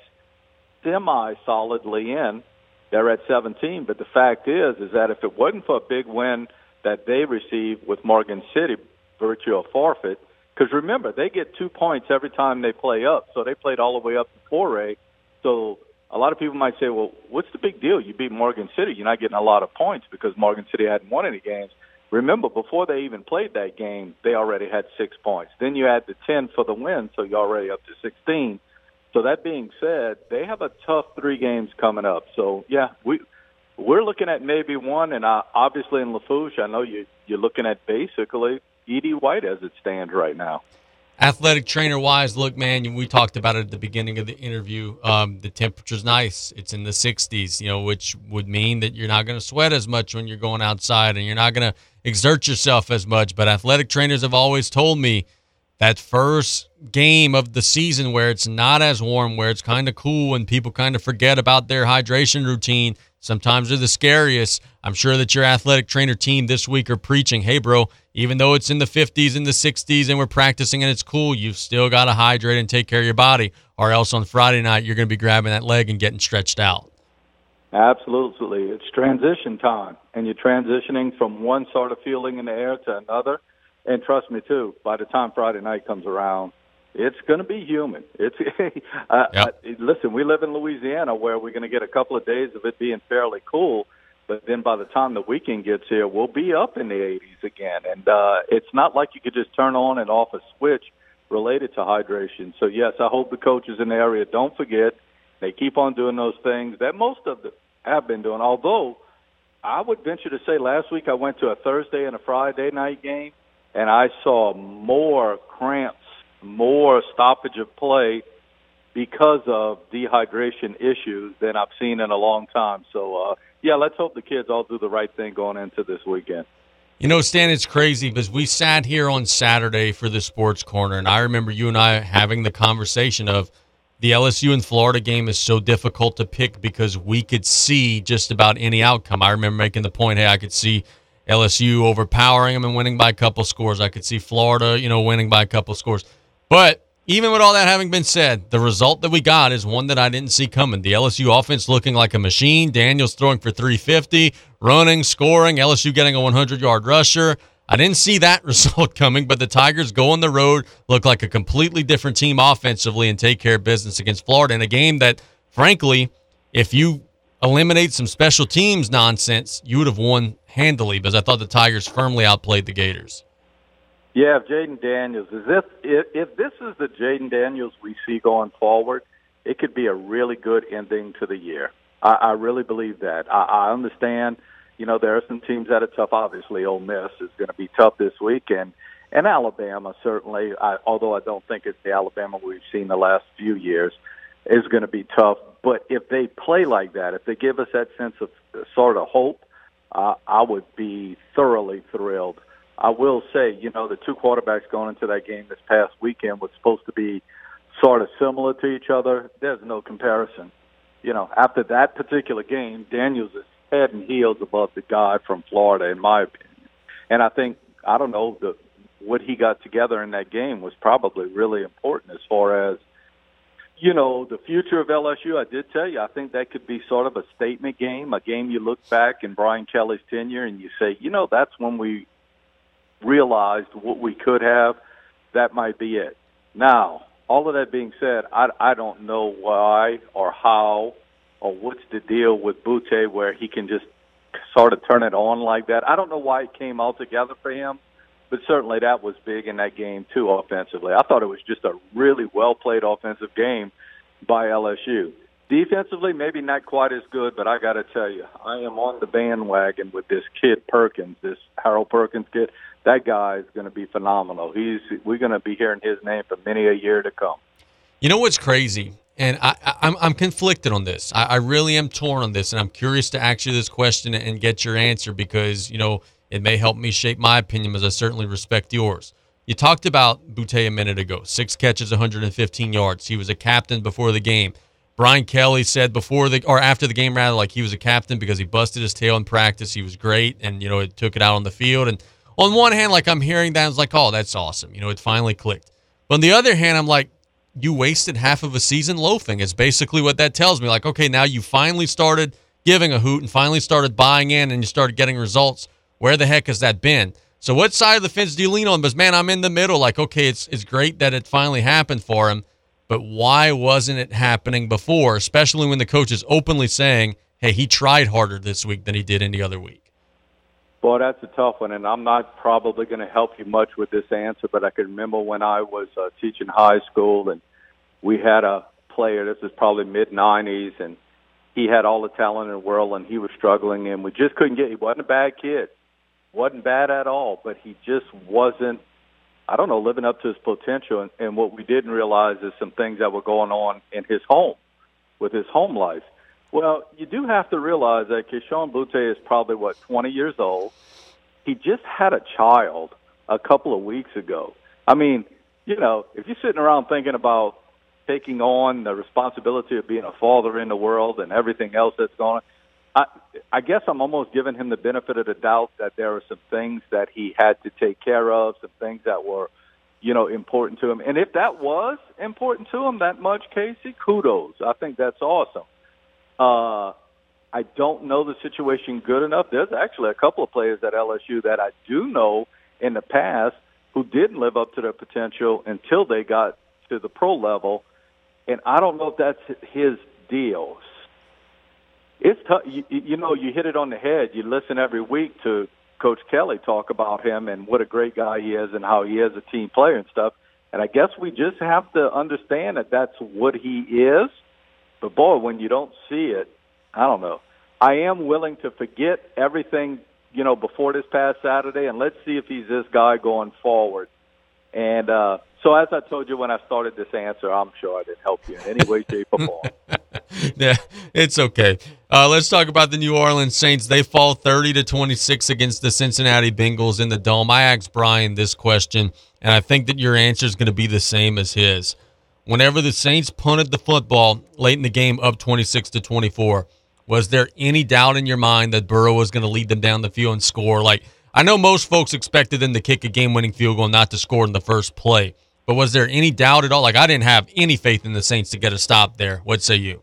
semi solidly in. They're at 17, but the fact is, is that if it wasn't for a big win that they received with Morgan City, virtue of forfeit, because remember they get two points every time they play up, so they played all the way up to 4A. So a lot of people might say, well, what's the big deal? You beat Morgan City. You're not getting a lot of points because Morgan City hadn't won any games. Remember, before they even played that game, they already had six points. Then you add the 10 for the win, so you're already up to 16. So that being said, they have a tough three games coming up. So yeah, we we're looking at maybe one, and uh, obviously in Lafourche, I know you you're looking at basically Ed White as it stands right now. Athletic trainer wise, look, man, we talked about it at the beginning of the interview. Um, the temperature's nice; it's in the 60s, you know, which would mean that you're not going to sweat as much when you're going outside, and you're not going to exert yourself as much. But athletic trainers have always told me that first game of the season where it's not as warm, where it's kind of cool, and people kind of forget about their hydration routine. Sometimes they're the scariest. I'm sure that your athletic trainer team this week are preaching, hey, bro, even though it's in the 50s and the 60s and we're practicing and it's cool, you've still got to hydrate and take care of your body, or else on Friday night, you're going to be grabbing that leg and getting stretched out. Absolutely. It's transition time, and you're transitioning from one sort of feeling in the air to another and trust me too, by the time Friday night comes around, it's going to be humid. It's uh, yep. uh, listen. We live in Louisiana, where we're going to get a couple of days of it being fairly cool, but then by the time the weekend gets here, we'll be up in the 80s again. And uh, it's not like you could just turn on and off a switch related to hydration. So yes, I hope the coaches in the area don't forget. They keep on doing those things that most of them have been doing. Although I would venture to say, last week I went to a Thursday and a Friday night game and I saw more cramps, more stoppage of play because of dehydration issues than I've seen in a long time. So, uh, yeah, let's hope the kids all do the right thing going into this weekend. You know, Stan, it's crazy because we sat here on Saturday for the sports corner, and I remember you and I having the conversation of the LSU and Florida game is so difficult to pick because we could see just about any outcome. I remember making the point, hey, I could see LSU overpowering them and winning by a couple scores. I could see Florida, you know, winning by a couple scores. But even with all that having been said, the result that we got is one that I didn't see coming. The LSU offense looking like a machine. Daniels throwing for 350, running, scoring. LSU getting a 100 yard rusher. I didn't see that result coming, but the Tigers go on the road, look like a completely different team offensively, and take care of business against Florida in a game that, frankly, if you eliminate some special teams nonsense, you would have won handily because I thought the Tigers firmly outplayed the Gators. Yeah, if Jayden Daniels is this if, if this is the Jayden Daniels we see going forward, it could be a really good ending to the year. I, I really believe that. I, I understand, you know, there are some teams that are tough. Obviously, Ole Miss is going to be tough this weekend, and Alabama certainly. I, although I don't think it's the Alabama we've seen the last few years, is going to be tough. But if they play like that, if they give us that sense of sort of hope uh, I would be thoroughly thrilled. I will say, you know, the two quarterbacks going into that game this past weekend was supposed to be sort of similar to each other. There's no comparison. You know, after that particular game, Daniels is head and heels above the guy from Florida, in my opinion. And I think I don't know the what he got together in that game was probably really important as far as you know, the future of LSU, I did tell you, I think that could be sort of a statement game, a game you look back in Brian Kelly's tenure and you say, you know, that's when we realized what we could have. That might be it. Now, all of that being said, I, I don't know why or how or what's the deal with Boutte where he can just sort of turn it on like that. I don't know why it came all together for him but certainly that was big in that game too offensively. I thought it was just a really well played offensive game by LSU. Defensively, maybe not quite as good, but I got to tell you, I am on the bandwagon with this kid Perkins, this Harold Perkins kid. That guy is going to be phenomenal. He's we're going to be hearing his name for many a year to come. You know what's crazy, and I, I'm I'm conflicted on this. I, I really am torn on this, and I'm curious to ask you this question and get your answer because you know it may help me shape my opinion, as I certainly respect yours. You talked about Boutte a minute ago. Six catches, 115 yards. He was a captain before the game. Brian Kelly said before the or after the game rather, like he was a captain because he busted his tail in practice. He was great, and you know it took it out on the field. And on one hand, like I'm hearing that, I was like, oh, that's awesome. You know, it finally clicked. But on the other hand, I'm like, you wasted half of a season loafing. Is basically what that tells me. Like, okay, now you finally started giving a hoot and finally started buying in, and you started getting results where the heck has that been? So what side of the fence do you lean on? Because man, I'm in the middle. Like, okay, it's it's great that it finally happened for him, but why wasn't it happening before? Especially when the coach is openly saying, "Hey, he tried harder this week than he did any other week." Boy, that's a tough one, and I'm not probably going to help you much with this answer. But I can remember when I was uh, teaching high school, and we had a player. This is probably mid '90s, and he had all the talent in the world, and he was struggling, and we just couldn't get. He wasn't a bad kid, wasn't bad at all, but he just wasn't. I don't know, living up to his potential. And, and what we didn't realize is some things that were going on in his home, with his home life. Well, you do have to realize that Kayshon Boutte is probably what 20 years old. He just had a child a couple of weeks ago. I mean, you know, if you're sitting around thinking about taking on the responsibility of being a father in the world and everything else that's going on, I, I guess I'm almost giving him the benefit of the doubt that there are some things that he had to take care of, some things that were, you know, important to him. And if that was important to him that much, Casey, kudos. I think that's awesome. Uh, I don't know the situation good enough. There's actually a couple of players at LSU that I do know in the past who didn't live up to their potential until they got to the pro level, and I don't know if that's his deal. It's tough. You, you know, you hit it on the head. You listen every week to Coach Kelly talk about him and what a great guy he is and how he is a team player and stuff. And I guess we just have to understand that that's what he is. But boy, when you don't see it, I don't know. I am willing to forget everything, you know, before this past Saturday, and let's see if he's this guy going forward. And uh, so, as I told you when I started this answer, I'm sure I didn't help you in any way, shape, or form. yeah, it's okay. Uh, let's talk about the New Orleans Saints. They fall 30 to 26 against the Cincinnati Bengals in the dome. I asked Brian this question, and I think that your answer is going to be the same as his. Whenever the Saints punted the football late in the game, up 26 to 24, was there any doubt in your mind that Burrow was going to lead them down the field and score? Like I know most folks expected them to kick a game-winning field goal, not to score in the first play. But was there any doubt at all? Like I didn't have any faith in the Saints to get a stop there. What say you?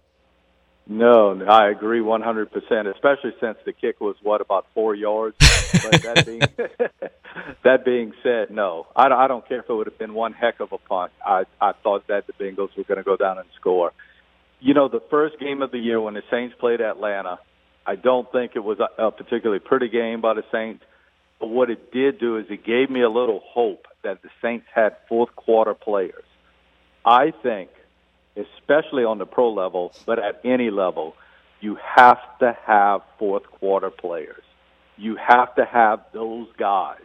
No, I agree 100%, especially since the kick was what about 4 yards. but that being that being said, no. I, I don't care if it would have been one heck of a punt. I I thought that the Bengals were going to go down and score. You know, the first game of the year when the Saints played Atlanta, I don't think it was a, a particularly pretty game by the Saints. But what it did do is it gave me a little hope that the Saints had fourth quarter players. I think, especially on the pro level, but at any level, you have to have fourth quarter players. You have to have those guys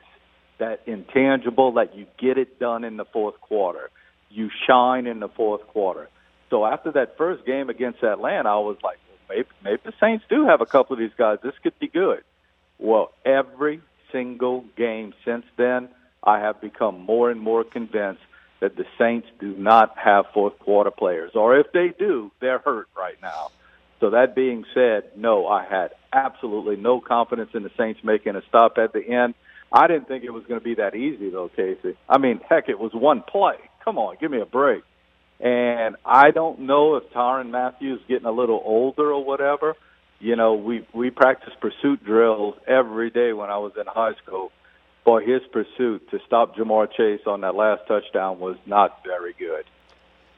that intangible that you get it done in the fourth quarter. You shine in the fourth quarter. So after that first game against Atlanta, I was like, well, maybe maybe the Saints do have a couple of these guys. This could be good. Well, every single game since then, I have become more and more convinced that the Saints do not have fourth quarter players, or if they do, they're hurt right now. So that being said, no, I had absolutely no confidence in the Saints making a stop at the end. I didn't think it was going to be that easy, though, Casey. I mean, heck, it was one play. Come on, give me a break. And I don't know if Tyrann Mathieu getting a little older or whatever. You know, we we practice pursuit drills every day when I was in high school. Boy, his pursuit to stop Ja'Marr Chase on that last touchdown was not very good.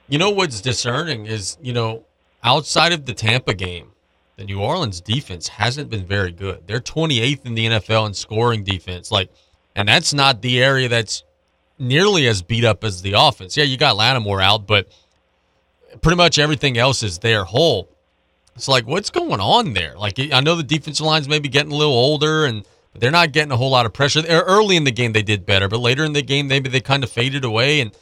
You know what's discerning is, you know, outside of the Tampa game, the New Orleans defense hasn't been very good. They're 28th in the NFL in scoring defense. Like, and that's not the area that's nearly as beat up as the offense. Yeah, you got Lattimore out, but pretty much everything else is their whole. It's like, what's going on there? Like, I know the defensive line's maybe getting a little older and they're not getting a whole lot of pressure. Early in the game, they did better, but later in the game, maybe they kind of faded away. And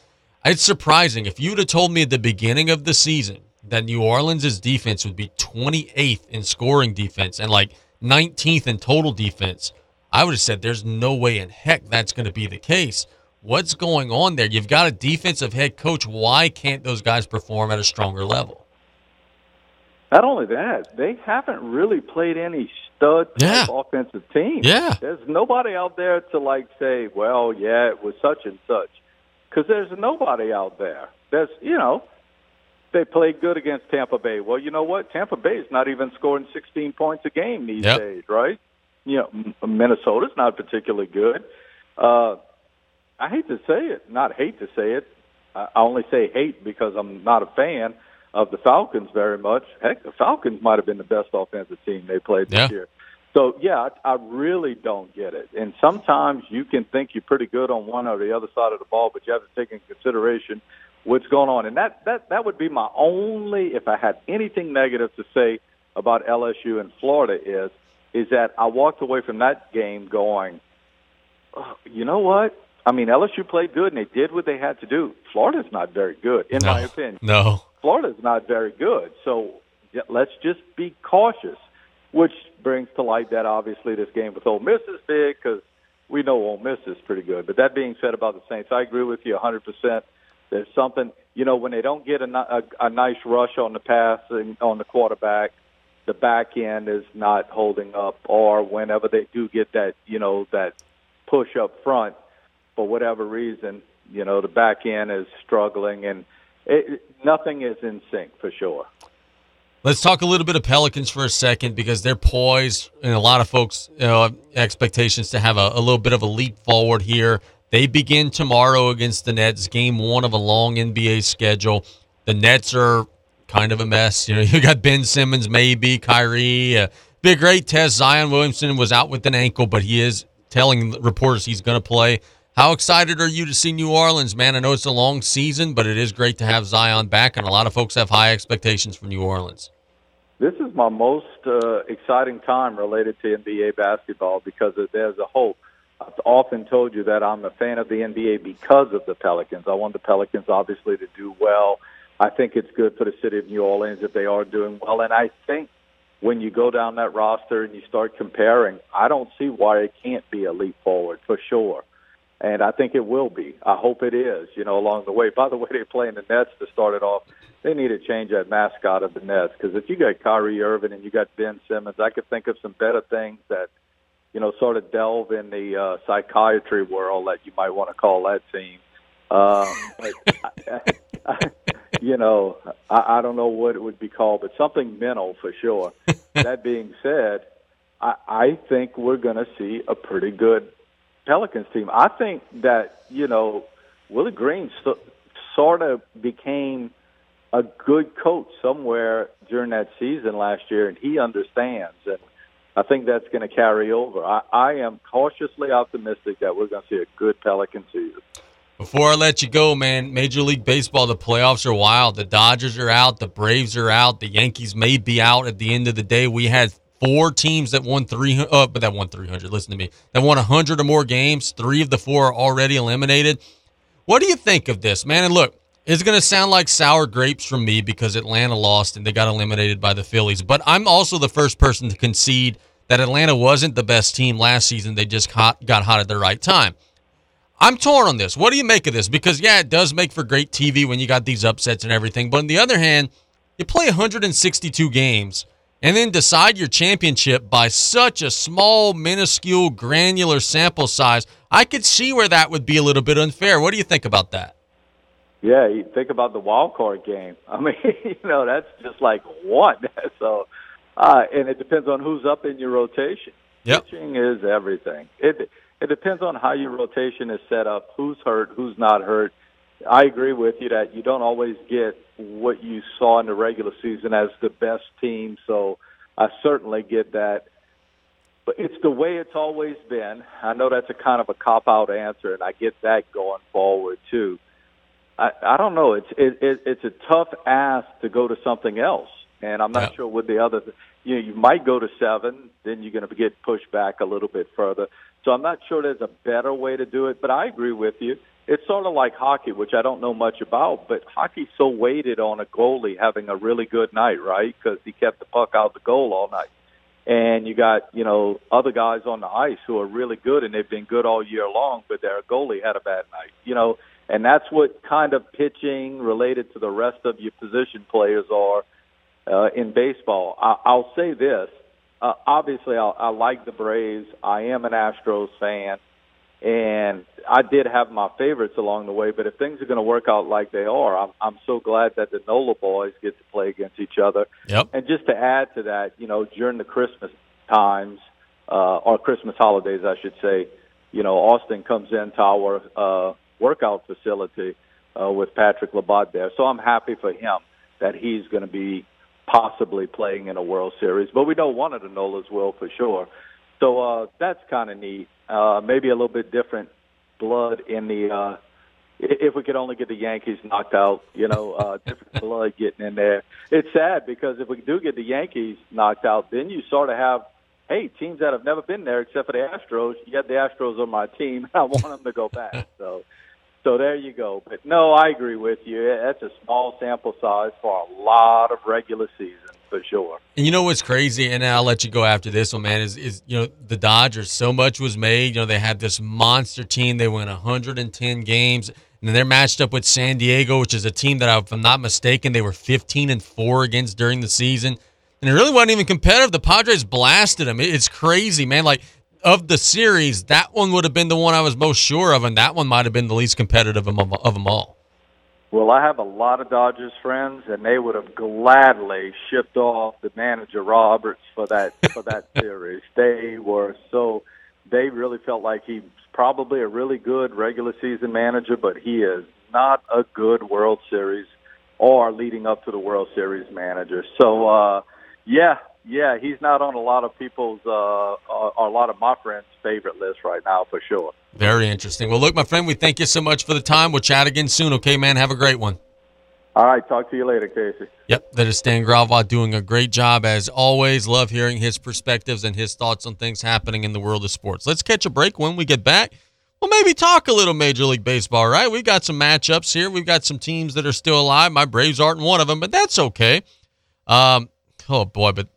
it's surprising. If you'd have told me at the beginning of the season that New Orleans' defense would be 28th in scoring defense and like 19th in total defense, I would have said there's no way in heck that's going to be the case. What's going on there? You've got a defensive head coach. Why can't those guys perform at a stronger level? Not only that, they haven't really played any stud yeah. offensive team. Yeah. There's nobody out there to like say, well, yeah, it was such and such. Because there's nobody out there. There's, you know, they played good against Tampa Bay. Well, you know what? Tampa Bay is not even scoring 16 points a game these yep. days, right? You know, Minnesota's not particularly good. Uh, I hate to say it, not hate to say it. I only say hate because I'm not a fan of the Falcons very much. Heck, the Falcons might have been the best offensive team they played this yeah. year. So yeah, I, I really don't get it. And sometimes you can think you're pretty good on one or the other side of the ball, but you have to take into consideration what's going on. And that that that would be my only if I had anything negative to say about LSU and Florida is is that I walked away from that game going, oh, you know what? I mean, LSU played good and they did what they had to do. Florida's not very good, in no. my opinion. No. Florida's not very good. So let's just be cautious, which brings to light that obviously this game with Ole Miss is big because we know Ole Miss is pretty good. But that being said about the Saints, I agree with you 100%. There's something, you know, when they don't get a, a, a nice rush on the pass and on the quarterback, the back end is not holding up, or whenever they do get that, you know, that push up front, for whatever reason, you know, the back end is struggling, and it, nothing is in sync for sure. Let's talk a little bit of Pelicans for a second because they're poised, and a lot of folks you know, expectations to have a, a little bit of a leap forward here. They begin tomorrow against the Nets, game one of a long NBA schedule. The Nets are kind of a mess. You know, you got Ben Simmons, maybe Kyrie. Uh, be a great test. Zion Williamson was out with an ankle, but he is telling reporters he's going to play. How excited are you to see New Orleans, man? I know it's a long season, but it is great to have Zion back, and a lot of folks have high expectations for New Orleans. This is my most uh, exciting time related to NBA basketball because there's a hope. I've often told you that I'm a fan of the NBA because of the Pelicans. I want the Pelicans obviously to do well. I think it's good for the city of New Orleans if they are doing well, and I think when you go down that roster and you start comparing, I don't see why it can't be a leap forward for sure. And I think it will be. I hope it is, you know, along the way. By the way, they're playing the Nets to start it off. They need to change that mascot of the Nets because if you got Kyrie Irving and you got Ben Simmons, I could think of some better things that, you know, sort of delve in the uh, psychiatry world that you might want to call that team. Um, but I, I, you know, I, I don't know what it would be called, but something mental for sure. that being said, I, I think we're going to see a pretty good Pelicans team. I think that you know Willie Green so, sort of became a good coach somewhere during that season last year, and he understands, and I think that's going to carry over. I, I am cautiously optimistic that we're going to see a good Pelican season. Before I let you go, man, Major League Baseball, the playoffs are wild. The Dodgers are out, the Braves are out, the Yankees may be out at the end of the day. We had four teams that won 300, uh, but that won 300. Listen to me. That won 100 or more games. Three of the four are already eliminated. What do you think of this, man? And look, it's going to sound like sour grapes from me because Atlanta lost and they got eliminated by the Phillies. But I'm also the first person to concede that Atlanta wasn't the best team last season. They just hot, got hot at the right time. I'm torn on this. What do you make of this? Because yeah, it does make for great TV when you got these upsets and everything. But on the other hand, you play 162 games and then decide your championship by such a small, minuscule, granular sample size. I could see where that would be a little bit unfair. What do you think about that? Yeah, you think about the wild card game. I mean, you know, that's just like one. So, uh, and it depends on who's up in your rotation. Yep. Pitching is everything. It it depends on how your rotation is set up, who's hurt, who's not hurt. I agree with you that you don't always get what you saw in the regular season as the best team, so I certainly get that. But it's the way it's always been. I know that's a kind of a cop out answer, and I get that going forward too. I, I don't know. It's it, it, it's a tough ask to go to something else, and I'm not Yeah. sure what the other. You know, you might go to seven, then you're going to get pushed back a little bit further. So I'm not sure there's a better way to do it, but I agree with you. It's sort of like hockey, which I don't know much about, but hockey's so weighted on a goalie having a really good night, right? Because he kept the puck out the goal all night. And you got, you know, other guys on the ice who are really good and they've been good all year long, but their goalie had a bad night, you know. And that's what kind of pitching related to the rest of your position players are uh, in baseball. I, I'll say this. Uh, obviously, I, I like the Braves. I am an Astros fan, and I did have my favorites along the way. But if things are going to work out like they are, I'm, I'm so glad that the Nola boys get to play against each other. Yep. And just to add to that, you know, during the Christmas times uh, or Christmas holidays, I should say, you know, Austin comes into our uh, workout facility uh, with Patrick Labatt there. So I'm happy for him that he's going to be possibly playing in a World Series. But we know one of the Nolas will for sure. So uh, that's kind of neat. Uh, maybe a little bit different blood in the uh, if we could only get the Yankees knocked out, you know, uh, different blood getting in there. It's sad because if we do get the Yankees knocked out, then you sort of have, hey, teams that have never been there except for the Astros. Yet the Astros are my team. I want them to go back. So, so there you go. But no, I agree with you. That's a small sample size for a lot of regular season for sure. And you know what's crazy, and I'll let you go after this one, man. Is is you know the Dodgers? So much was made. You know they had this monster team. They won 110 games, and they're matched up with San Diego, which is a team that, if I'm not mistaken, they were 15 and four against during the season, and it really wasn't even competitive. The Padres blasted them. It's crazy, man. Like of the series, that one would have been the one I was most sure of, and that one might have been the least competitive of them all. Well, I have a lot of Dodgers friends, and they would have gladly shipped off the manager Roberts for that for that series. They were so they really felt like he's probably a really good regular season manager, but he is not a good World Series or leading up to the World Series manager. So, uh, yeah, yeah, he's not on a lot of people's, uh, or a lot of my friends' favorite list right now for sure. Very interesting. Well, look, my friend, we thank you so much for the time. We'll chat again soon. Okay, man. Have a great one. All right. Talk to you later, Casey. Yep. That is Stan Gravois doing a great job as always. Love hearing his perspectives and his thoughts on things happening in the world of sports. Let's catch a break when we get back. We'll maybe talk a little Major League Baseball, right? We've got some matchups here. We've got some teams that are still alive. My Braves aren't one of them, but that's okay. Um, oh boy, but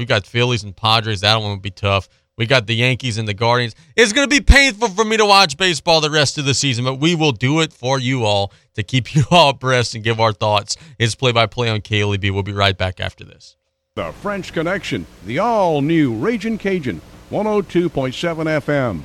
we got Phillies and Padres. That one would be tough. We got the Yankees and the Guardians. It's going to be painful for me to watch baseball the rest of the season, but we will do it for you all to keep you all abreast and give our thoughts. It's play by play on KLEB. We'll be right back after this. The French Connection, the all new Raging Cajun, 102.7 FM.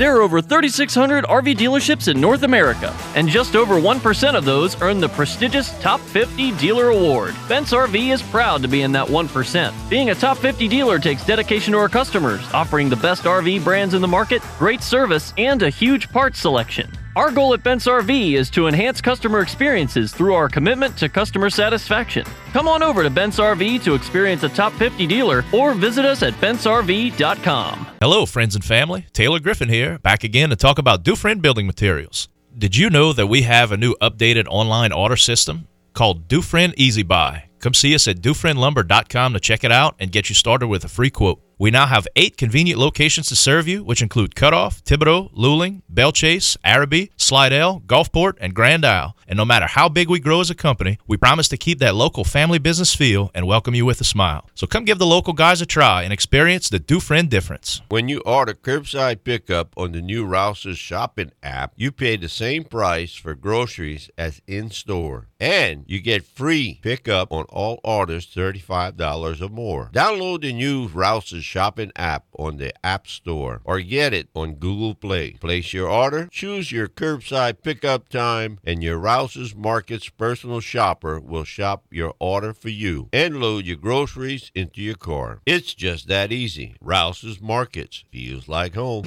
There are over 3,600 RV dealerships in North America, and just over 1% of those earn the prestigious Top 50 Dealer Award. Bent's RV is proud to be in that 1%. Being a Top 50 dealer takes dedication to our customers, offering the best RV brands in the market, great service, and a huge parts selection. Our goal at Bent's RV is to enhance customer experiences through our commitment to customer satisfaction. Come on over to Bent's RV to experience a top 50 dealer or visit us at bentsrv.com. Hello, friends and family. Taylor Griffin here, back again to talk about Dufresne Building Materials. Did you know that we have a new updated online order system called Dufresne Easy Buy? Come see us at dufresnelumber.com to check it out and get you started with a free quote. We now have eight convenient locations to serve you, which include Cutoff, Thibodaux, Luling, Belle Chasse, Arabi, Slidell, Gulfport, and Grand Isle. And no matter how big we grow as a company, we promise to keep that local family business feel and welcome you with a smile. So come give the local guys a try and experience the Dufresne difference. When you order curbside pickup on the new Rouse's shopping app, you pay the same price for groceries as in store. And you get free pickup on all orders $35 or more. Download the new Rouse's shopping app on the App Store or get it on Google Play. Place your order, choose your curbside pickup time, and your Rouse's Markets personal shopper will shop your order for you and load your groceries into your car. It's just that easy. Rouse's Markets feels like home.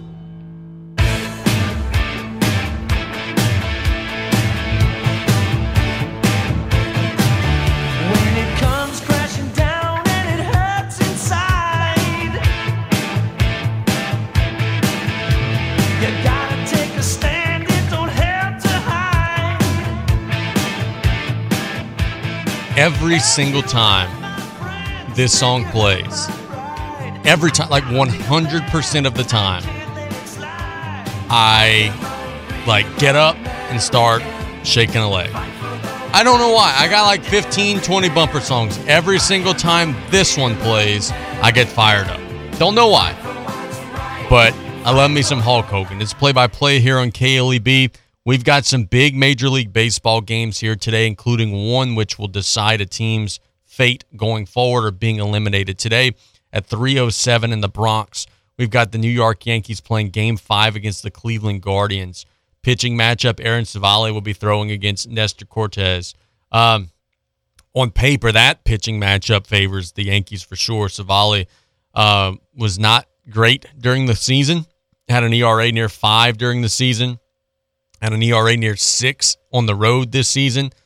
Every single time this song plays, every time, like 100% of the time, I like get up and start shaking a leg. I don't know why. I got like 15, 20 bumper songs. Every single time this one plays, I get fired up. Don't know why. But I love me some Hulk Hogan. It's play by play here on KLEB. We've got some big Major League Baseball games here today, including one which will decide a team's fate going forward or being eliminated today at 307 in the Bronx. We've got the New York Yankees playing game five against the Cleveland Guardians. Pitching matchup, Aaron Civale will be throwing against Nestor Cortes. Um, on paper, that pitching matchup favors the Yankees for sure. Civale uh, was not great during the season, had an ERA near five during the season, had an ERA near six on the road this season.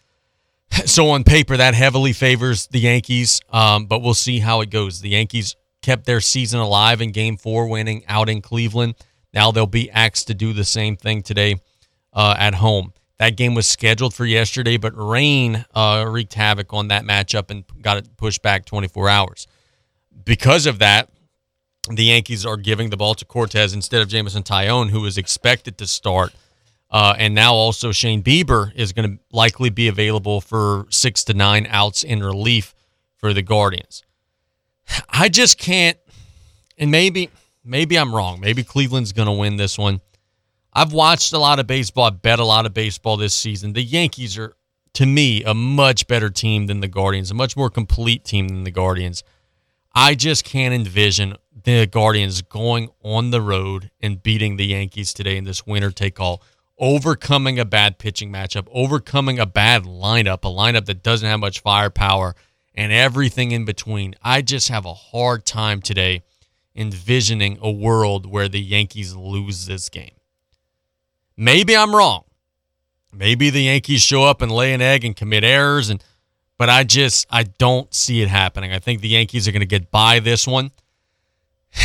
So on paper, that heavily favors the Yankees, um, but we'll see how it goes. The Yankees kept their season alive in Game Four, winning out in Cleveland. Now they'll be asked to do the same thing today uh, at home. That game was scheduled for yesterday, but rain uh, wreaked havoc on that matchup and got it pushed back 24 hours. Because of that, the Yankees are giving the ball to Cortes instead of Jameson Taillon, who was expected to start. Uh, and now also Shane Bieber is going to likely be available for six to nine outs in relief for the Guardians. I just can't, and maybe maybe I'm wrong. Maybe Cleveland's going to win this one. I've watched a lot of baseball. I bet a lot of baseball this season. The Yankees are, to me, a much better team than the Guardians, a much more complete team than the Guardians. I just can't envision the Guardians going on the road and beating the Yankees today in this winner take all, overcoming a bad pitching matchup, overcoming a bad lineup, a lineup that doesn't have much firepower, and everything in between. I just have a hard time today envisioning a world where the Yankees lose this game. Maybe I'm wrong. Maybe the Yankees show up and lay an egg and commit errors and but I just I don't see it happening. I think the Yankees are going to get by this one.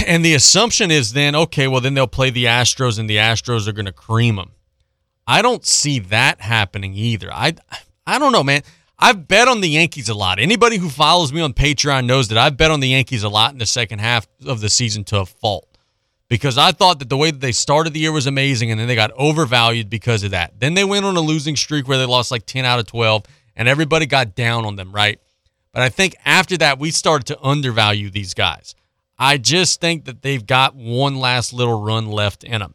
And the assumption is then okay, well then they'll play the Astros and the Astros are going to cream them. I don't see that happening either. I I don't know, man. I've bet on the Yankees a lot. Anybody who follows me on Patreon knows that I've bet on the Yankees a lot in the second half of the season to a fault because I thought that the way that they started the year was amazing and then they got overvalued because of that. Then they went on a losing streak where they lost like 10 out of 12 and everybody got down on them, right? But I think after that, we started to undervalue these guys. I just think that they've got one last little run left in them.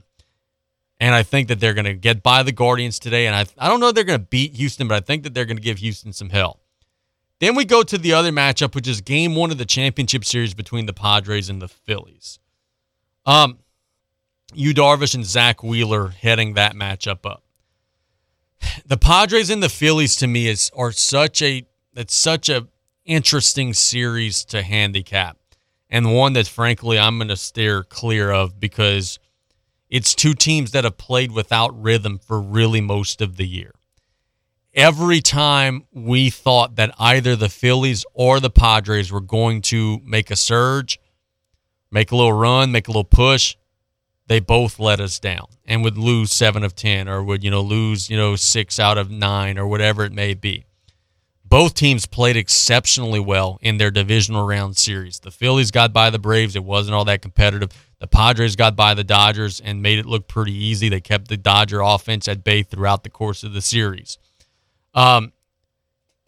And I think that they're going to get by the Guardians today. And I, I don't know they're going to beat Houston, but I think that they're going to give Houston some hell. Then we go to the other matchup, which is game one of the championship series between the Padres and the Phillies. Um, Yu Darvish and Zack Wheeler heading that matchup up. The Padres and the Phillies to me is are such a it's such a interesting series to handicap, and one that frankly I'm going to steer clear of because it's two teams that have played without rhythm for really most of the year. Every time we thought that either the Phillies or the Padres were going to make a surge, make a little run, make a little push, they both let us down and would lose seven of 10 or would, you know, lose, you know, six out of nine or whatever it may be. Both teams played exceptionally well in their divisional round series. The Phillies got by the Braves. It wasn't all that competitive. The Padres got by the Dodgers and made it look pretty easy. They kept the Dodger offense at bay throughout the course of the series. Um,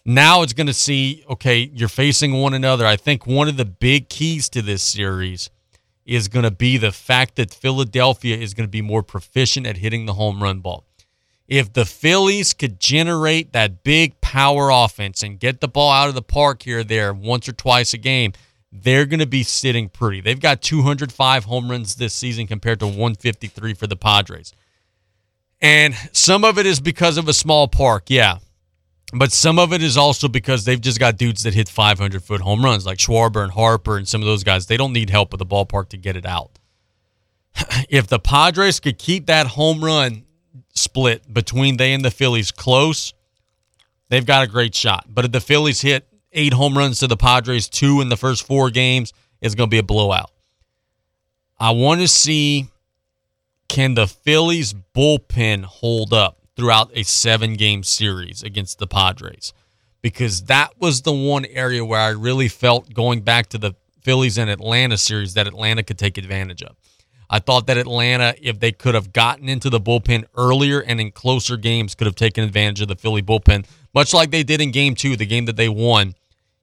now it's going to see, okay, you're facing one another. I think one of the big keys to this series is going to be the fact that Philadelphia is going to be more proficient at hitting the home run ball. If the Phillies could generate that big power offense and get the ball out of the park here or there once or twice a game, they're going to be sitting pretty. They've got 205 home runs this season compared to 153 for the Padres. And some of it is because of a small park, yeah. But some of it is also because they've just got dudes that hit 500 foot home runs, like Schwarber and Harper and some of those guys. They don't need help with the ballpark to get it out. if the Padres could keep that home run split between they and the Phillies close, they've got a great shot. But if the Phillies hit eight home runs to the Padres, two in the first four games, it's going to be a blowout. I want to see can the Phillies bullpen hold up? throughout a seven game series against the Padres because that was the one area where I really felt going back to the Phillies and Atlanta series that Atlanta could take advantage of. I thought that Atlanta, if they could have gotten into the bullpen earlier and in closer games, could have taken advantage of the Philly bullpen, much like they did in game two, the game that they won.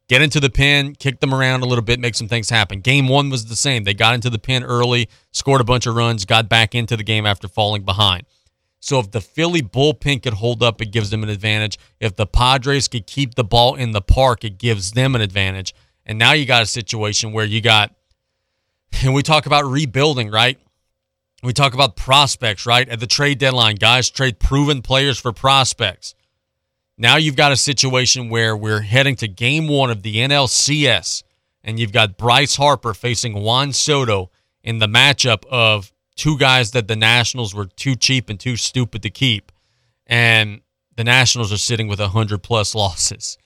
Get into the pen, kick them around a little bit, make some things happen. Game one was the same. They got into the pen early, scored a bunch of runs, got back into the game after falling behind. So if the Philly bullpen could hold up, it gives them an advantage. If the Padres could keep the ball in the park, it gives them an advantage. And now you got a situation where you got and we talk about rebuilding, right? We talk about prospects, right? At the trade deadline, guys trade proven players for prospects. Now you've got a situation where we're heading to game one of the NLCS, and you've got Bryce Harper facing Juan Soto in the matchup of two guys that the Nationals were too cheap and too stupid to keep. And the Nationals are sitting with 100 plus losses.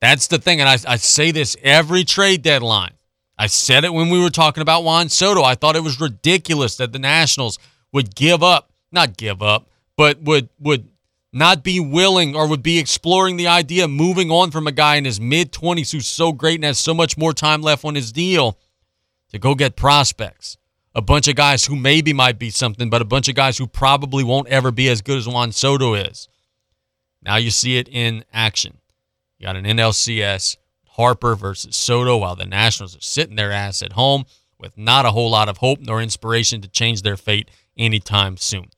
That's the thing. And I, I say this every trade deadline. I said it when we were talking about Juan Soto. I thought it was ridiculous that the Nationals would give up, not give up, but would would not be willing or would be exploring the idea of moving on from a guy in his mid 20s who's so great and has so much more time left on his deal to go get prospects. A bunch of guys who maybe might be something, but a bunch of guys who probably won't ever be as good as Juan Soto is. Now you see it in action. You got an NLCS Harper versus Soto while the Nationals are sitting their ass at home with not a whole lot of hope nor inspiration to change their fate anytime soon.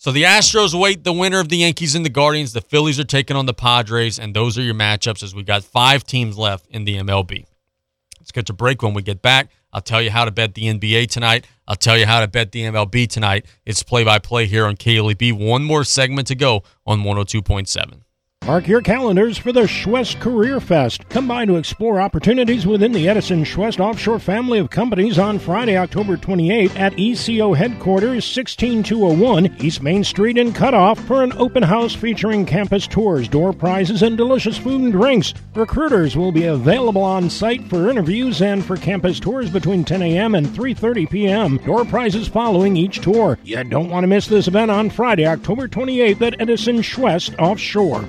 So the Astros wait the winner of the Yankees and the Guardians. The Phillies are taking on the Padres, and those are your matchups as we got five teams left in the MLB. Let's get to break when we get back. I'll tell you how to bet the NBA tonight. I'll tell you how to bet the MLB tonight. It's play by play here on KLEB. One more segment to go on 102.7. Mark your calendars for the Chouest Career Fest. Come by to explore opportunities within the Edison Chouest offshore family of companies on Friday, October 28 at ECO headquarters, 16201 East Main Street in Cutoff for an open house featuring campus tours, door prizes, and delicious food and drinks. Recruiters will be available on site for interviews and for campus tours between 10 a.m. and 3:30 p.m. Door prizes following each tour. You don't want to miss this event on Friday, October 28th at Edison Chouest offshore.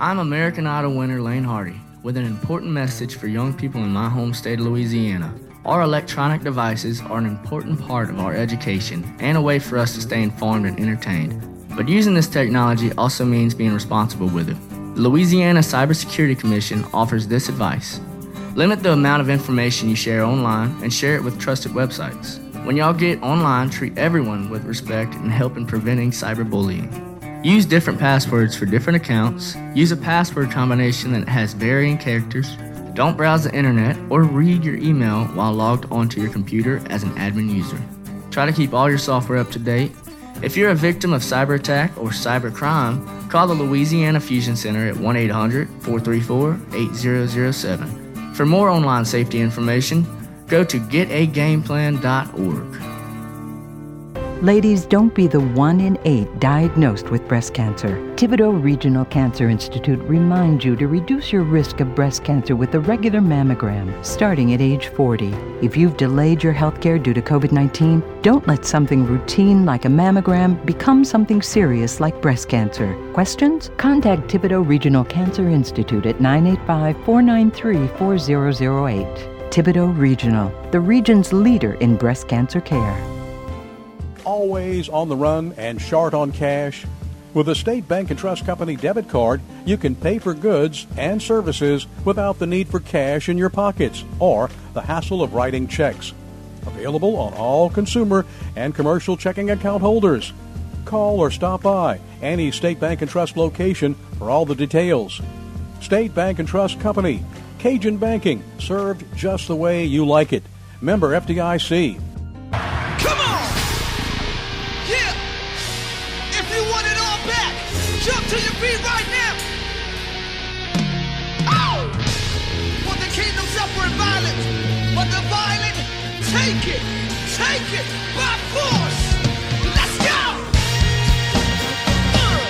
I'm American Idol winner Laine Hardy with an important message for young people in my home state of Louisiana. Our electronic devices are an important part of our education and a way for us to stay informed and entertained. But using this technology also means being responsible with it. The Louisiana Cybersecurity Commission offers this advice limit the amount of information you share online and share it with trusted websites. When y'all get online, treat everyone with respect and help in preventing cyberbullying. Use different passwords for different accounts. Use a password combination that has varying characters. Don't browse the internet or read your email while logged onto your computer as an admin user. Try to keep all your software up to date. If you're a victim of cyber attack or cyber crime, call the Louisiana Fusion Center at 1 800 434 8007. For more online safety information, go to getagameplan.org. Ladies, don't be the one in eight diagnosed with breast cancer. Thibodaux Regional Cancer Institute reminds you to reduce your risk of breast cancer with a regular mammogram starting at age 40. If you've delayed your health care due to COVID 19, don't let something routine like a mammogram become something serious like breast cancer. Questions? Contact Thibodaux Regional Cancer Institute at 985 493 4008. Thibodaux Regional, the region's leader in breast cancer care always on the run and short on cash? With a State Bank and Trust Company debit card, you can pay for goods and services without the need for cash in your pockets or the hassle of writing checks. Available on all consumer and commercial checking account holders. Call or stop by any State Bank and Trust location for all the details. State Bank and Trust Company, Cajun Banking, served just the way you like it. Member FDIC. Take it, take it by force. Let's go! Uh.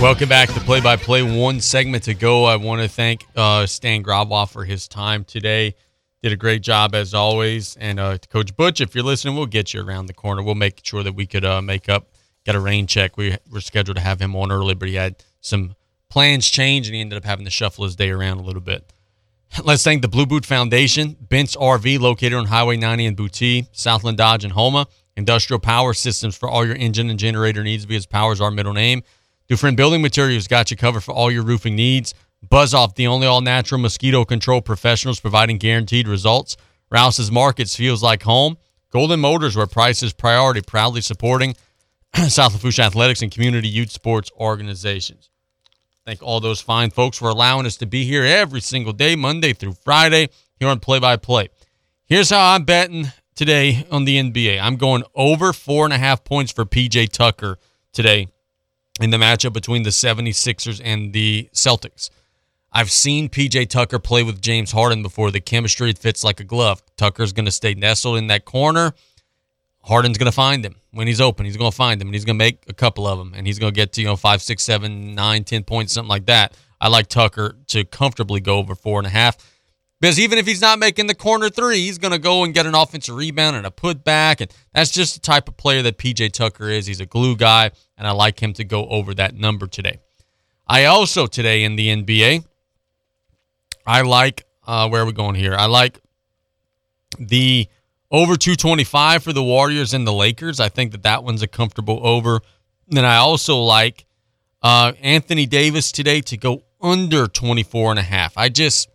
Welcome back to Play by Play. One segment to go. I want to thank uh, Stan Gravois for his time today. Did a great job as always. And uh, Coach Butch, if you're listening, we'll get you around the corner. We'll make sure that we could uh, make up, get a rain check. We were scheduled to have him on early, but he had some plans change and he ended up having to shuffle his day around a little bit. Let's thank the Blue Boot Foundation, Bent's RV located on Highway 90 in Boutte, Southland Dodge and Houma, Industrial Power Systems for all your engine and generator needs because power is our middle name. Dufresne Building Materials got you covered for all your roofing needs. Buzz Off, the only all natural mosquito control professionals providing guaranteed results. Rouse's Markets feels like home. Golden Motors, where price is priority, proudly supporting South Lafourche Athletics and community youth sports organizations. Thank all those fine folks for allowing us to be here every single day, Monday through Friday, here on Play by Play. Here's how I'm betting today on the NBA. I'm going over four and a half points for PJ Tucker today in the matchup between the 76ers and the Celtics. I've seen PJ Tucker play with James Harden before. The chemistry fits like a glove. Tucker's going to stay nestled in that corner. Harden's going to find him when he's open. He's going to find him, and he's going to make a couple of them, and he's going to get to you know five, six, seven, nine, ten points, something like that. I like Tucker to comfortably go over four and a half because even if he's not making the corner three, he's going to go and get an offensive rebound and a putback, and that's just the type of player that PJ Tucker is. He's a glue guy, and I like him to go over that number today. I also today in the NBA, I like uh, where are we going here? I like the over 225 for the Warriors and the Lakers. I think that that one's a comfortable over. And I also like uh, Anthony Davis today to go under 24 and a half. I just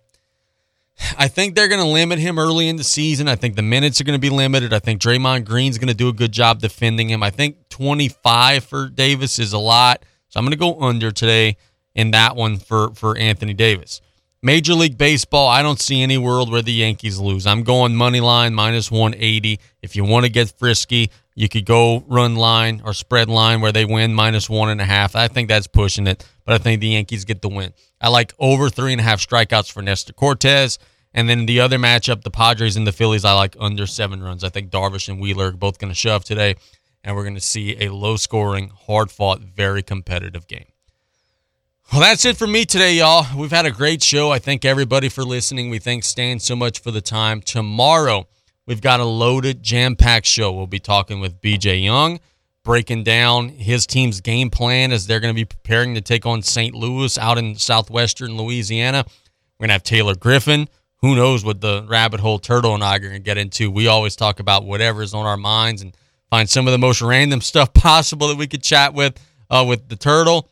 I think they're going to limit him early in the season. I think the minutes are going to be limited. I think Draymond Green's going to do a good job defending him. I think 25 for Davis is a lot. So I'm going to go under today in that one for for Anthony Davis. Major League Baseball, I don't see any world where the Yankees lose. I'm going money line minus 180. If you want to get frisky, you could go run line or spread line where they win minus one and a half. I think that's pushing it, but I think the Yankees get the win. I like over three and a half strikeouts for Nestor Cortes. And then the other matchup, the Padres and the Phillies, I like under seven runs. I think Darvish and Wheeler are both going to shove today, and we're going to see a low scoring, hard fought, very competitive game. Well, that's it for me today, y'all. We've had a great show. I thank everybody for listening. We thank Stan so much for the time. Tomorrow, we've got a loaded, jam packed show. We'll be talking with BJ Young, breaking down his team's game plan as they're going to be preparing to take on St. Louis out in southwestern Louisiana. We're going to have Taylor Griffin. Who knows what the rabbit hole Turtle and I are going to get into? We always talk about whatever's on our minds and find some of the most random stuff possible that we could chat with uh, with the Turtle.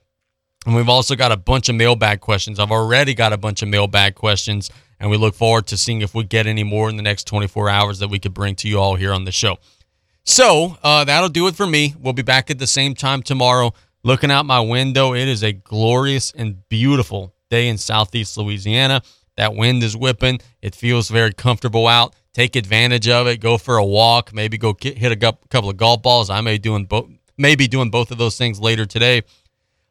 And we've also got a bunch of mailbag questions. I've already got a bunch of mailbag questions, and we look forward to seeing if we get any more in the next 24 hours that we could bring to you all here on the show. So uh, that'll do it for me. We'll be back at the same time tomorrow. Looking out my window, it is a glorious and beautiful day in Southeast Louisiana. That wind is whipping. It feels very comfortable out. Take advantage of it. Go for a walk. Maybe go hit a couple of golf balls. I may doing both. Maybe doing both of those things later today.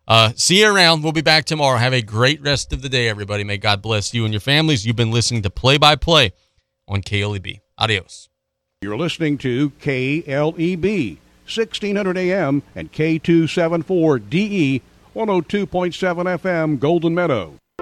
Uh, see you around. We'll be back tomorrow. Have a great rest of the day, everybody. May God bless you and your families. You've been listening to Play by Play on KLEB. Adios. You're listening to KLEB, 1600 AM and K274DE, 102.7 FM, Golden Meadow.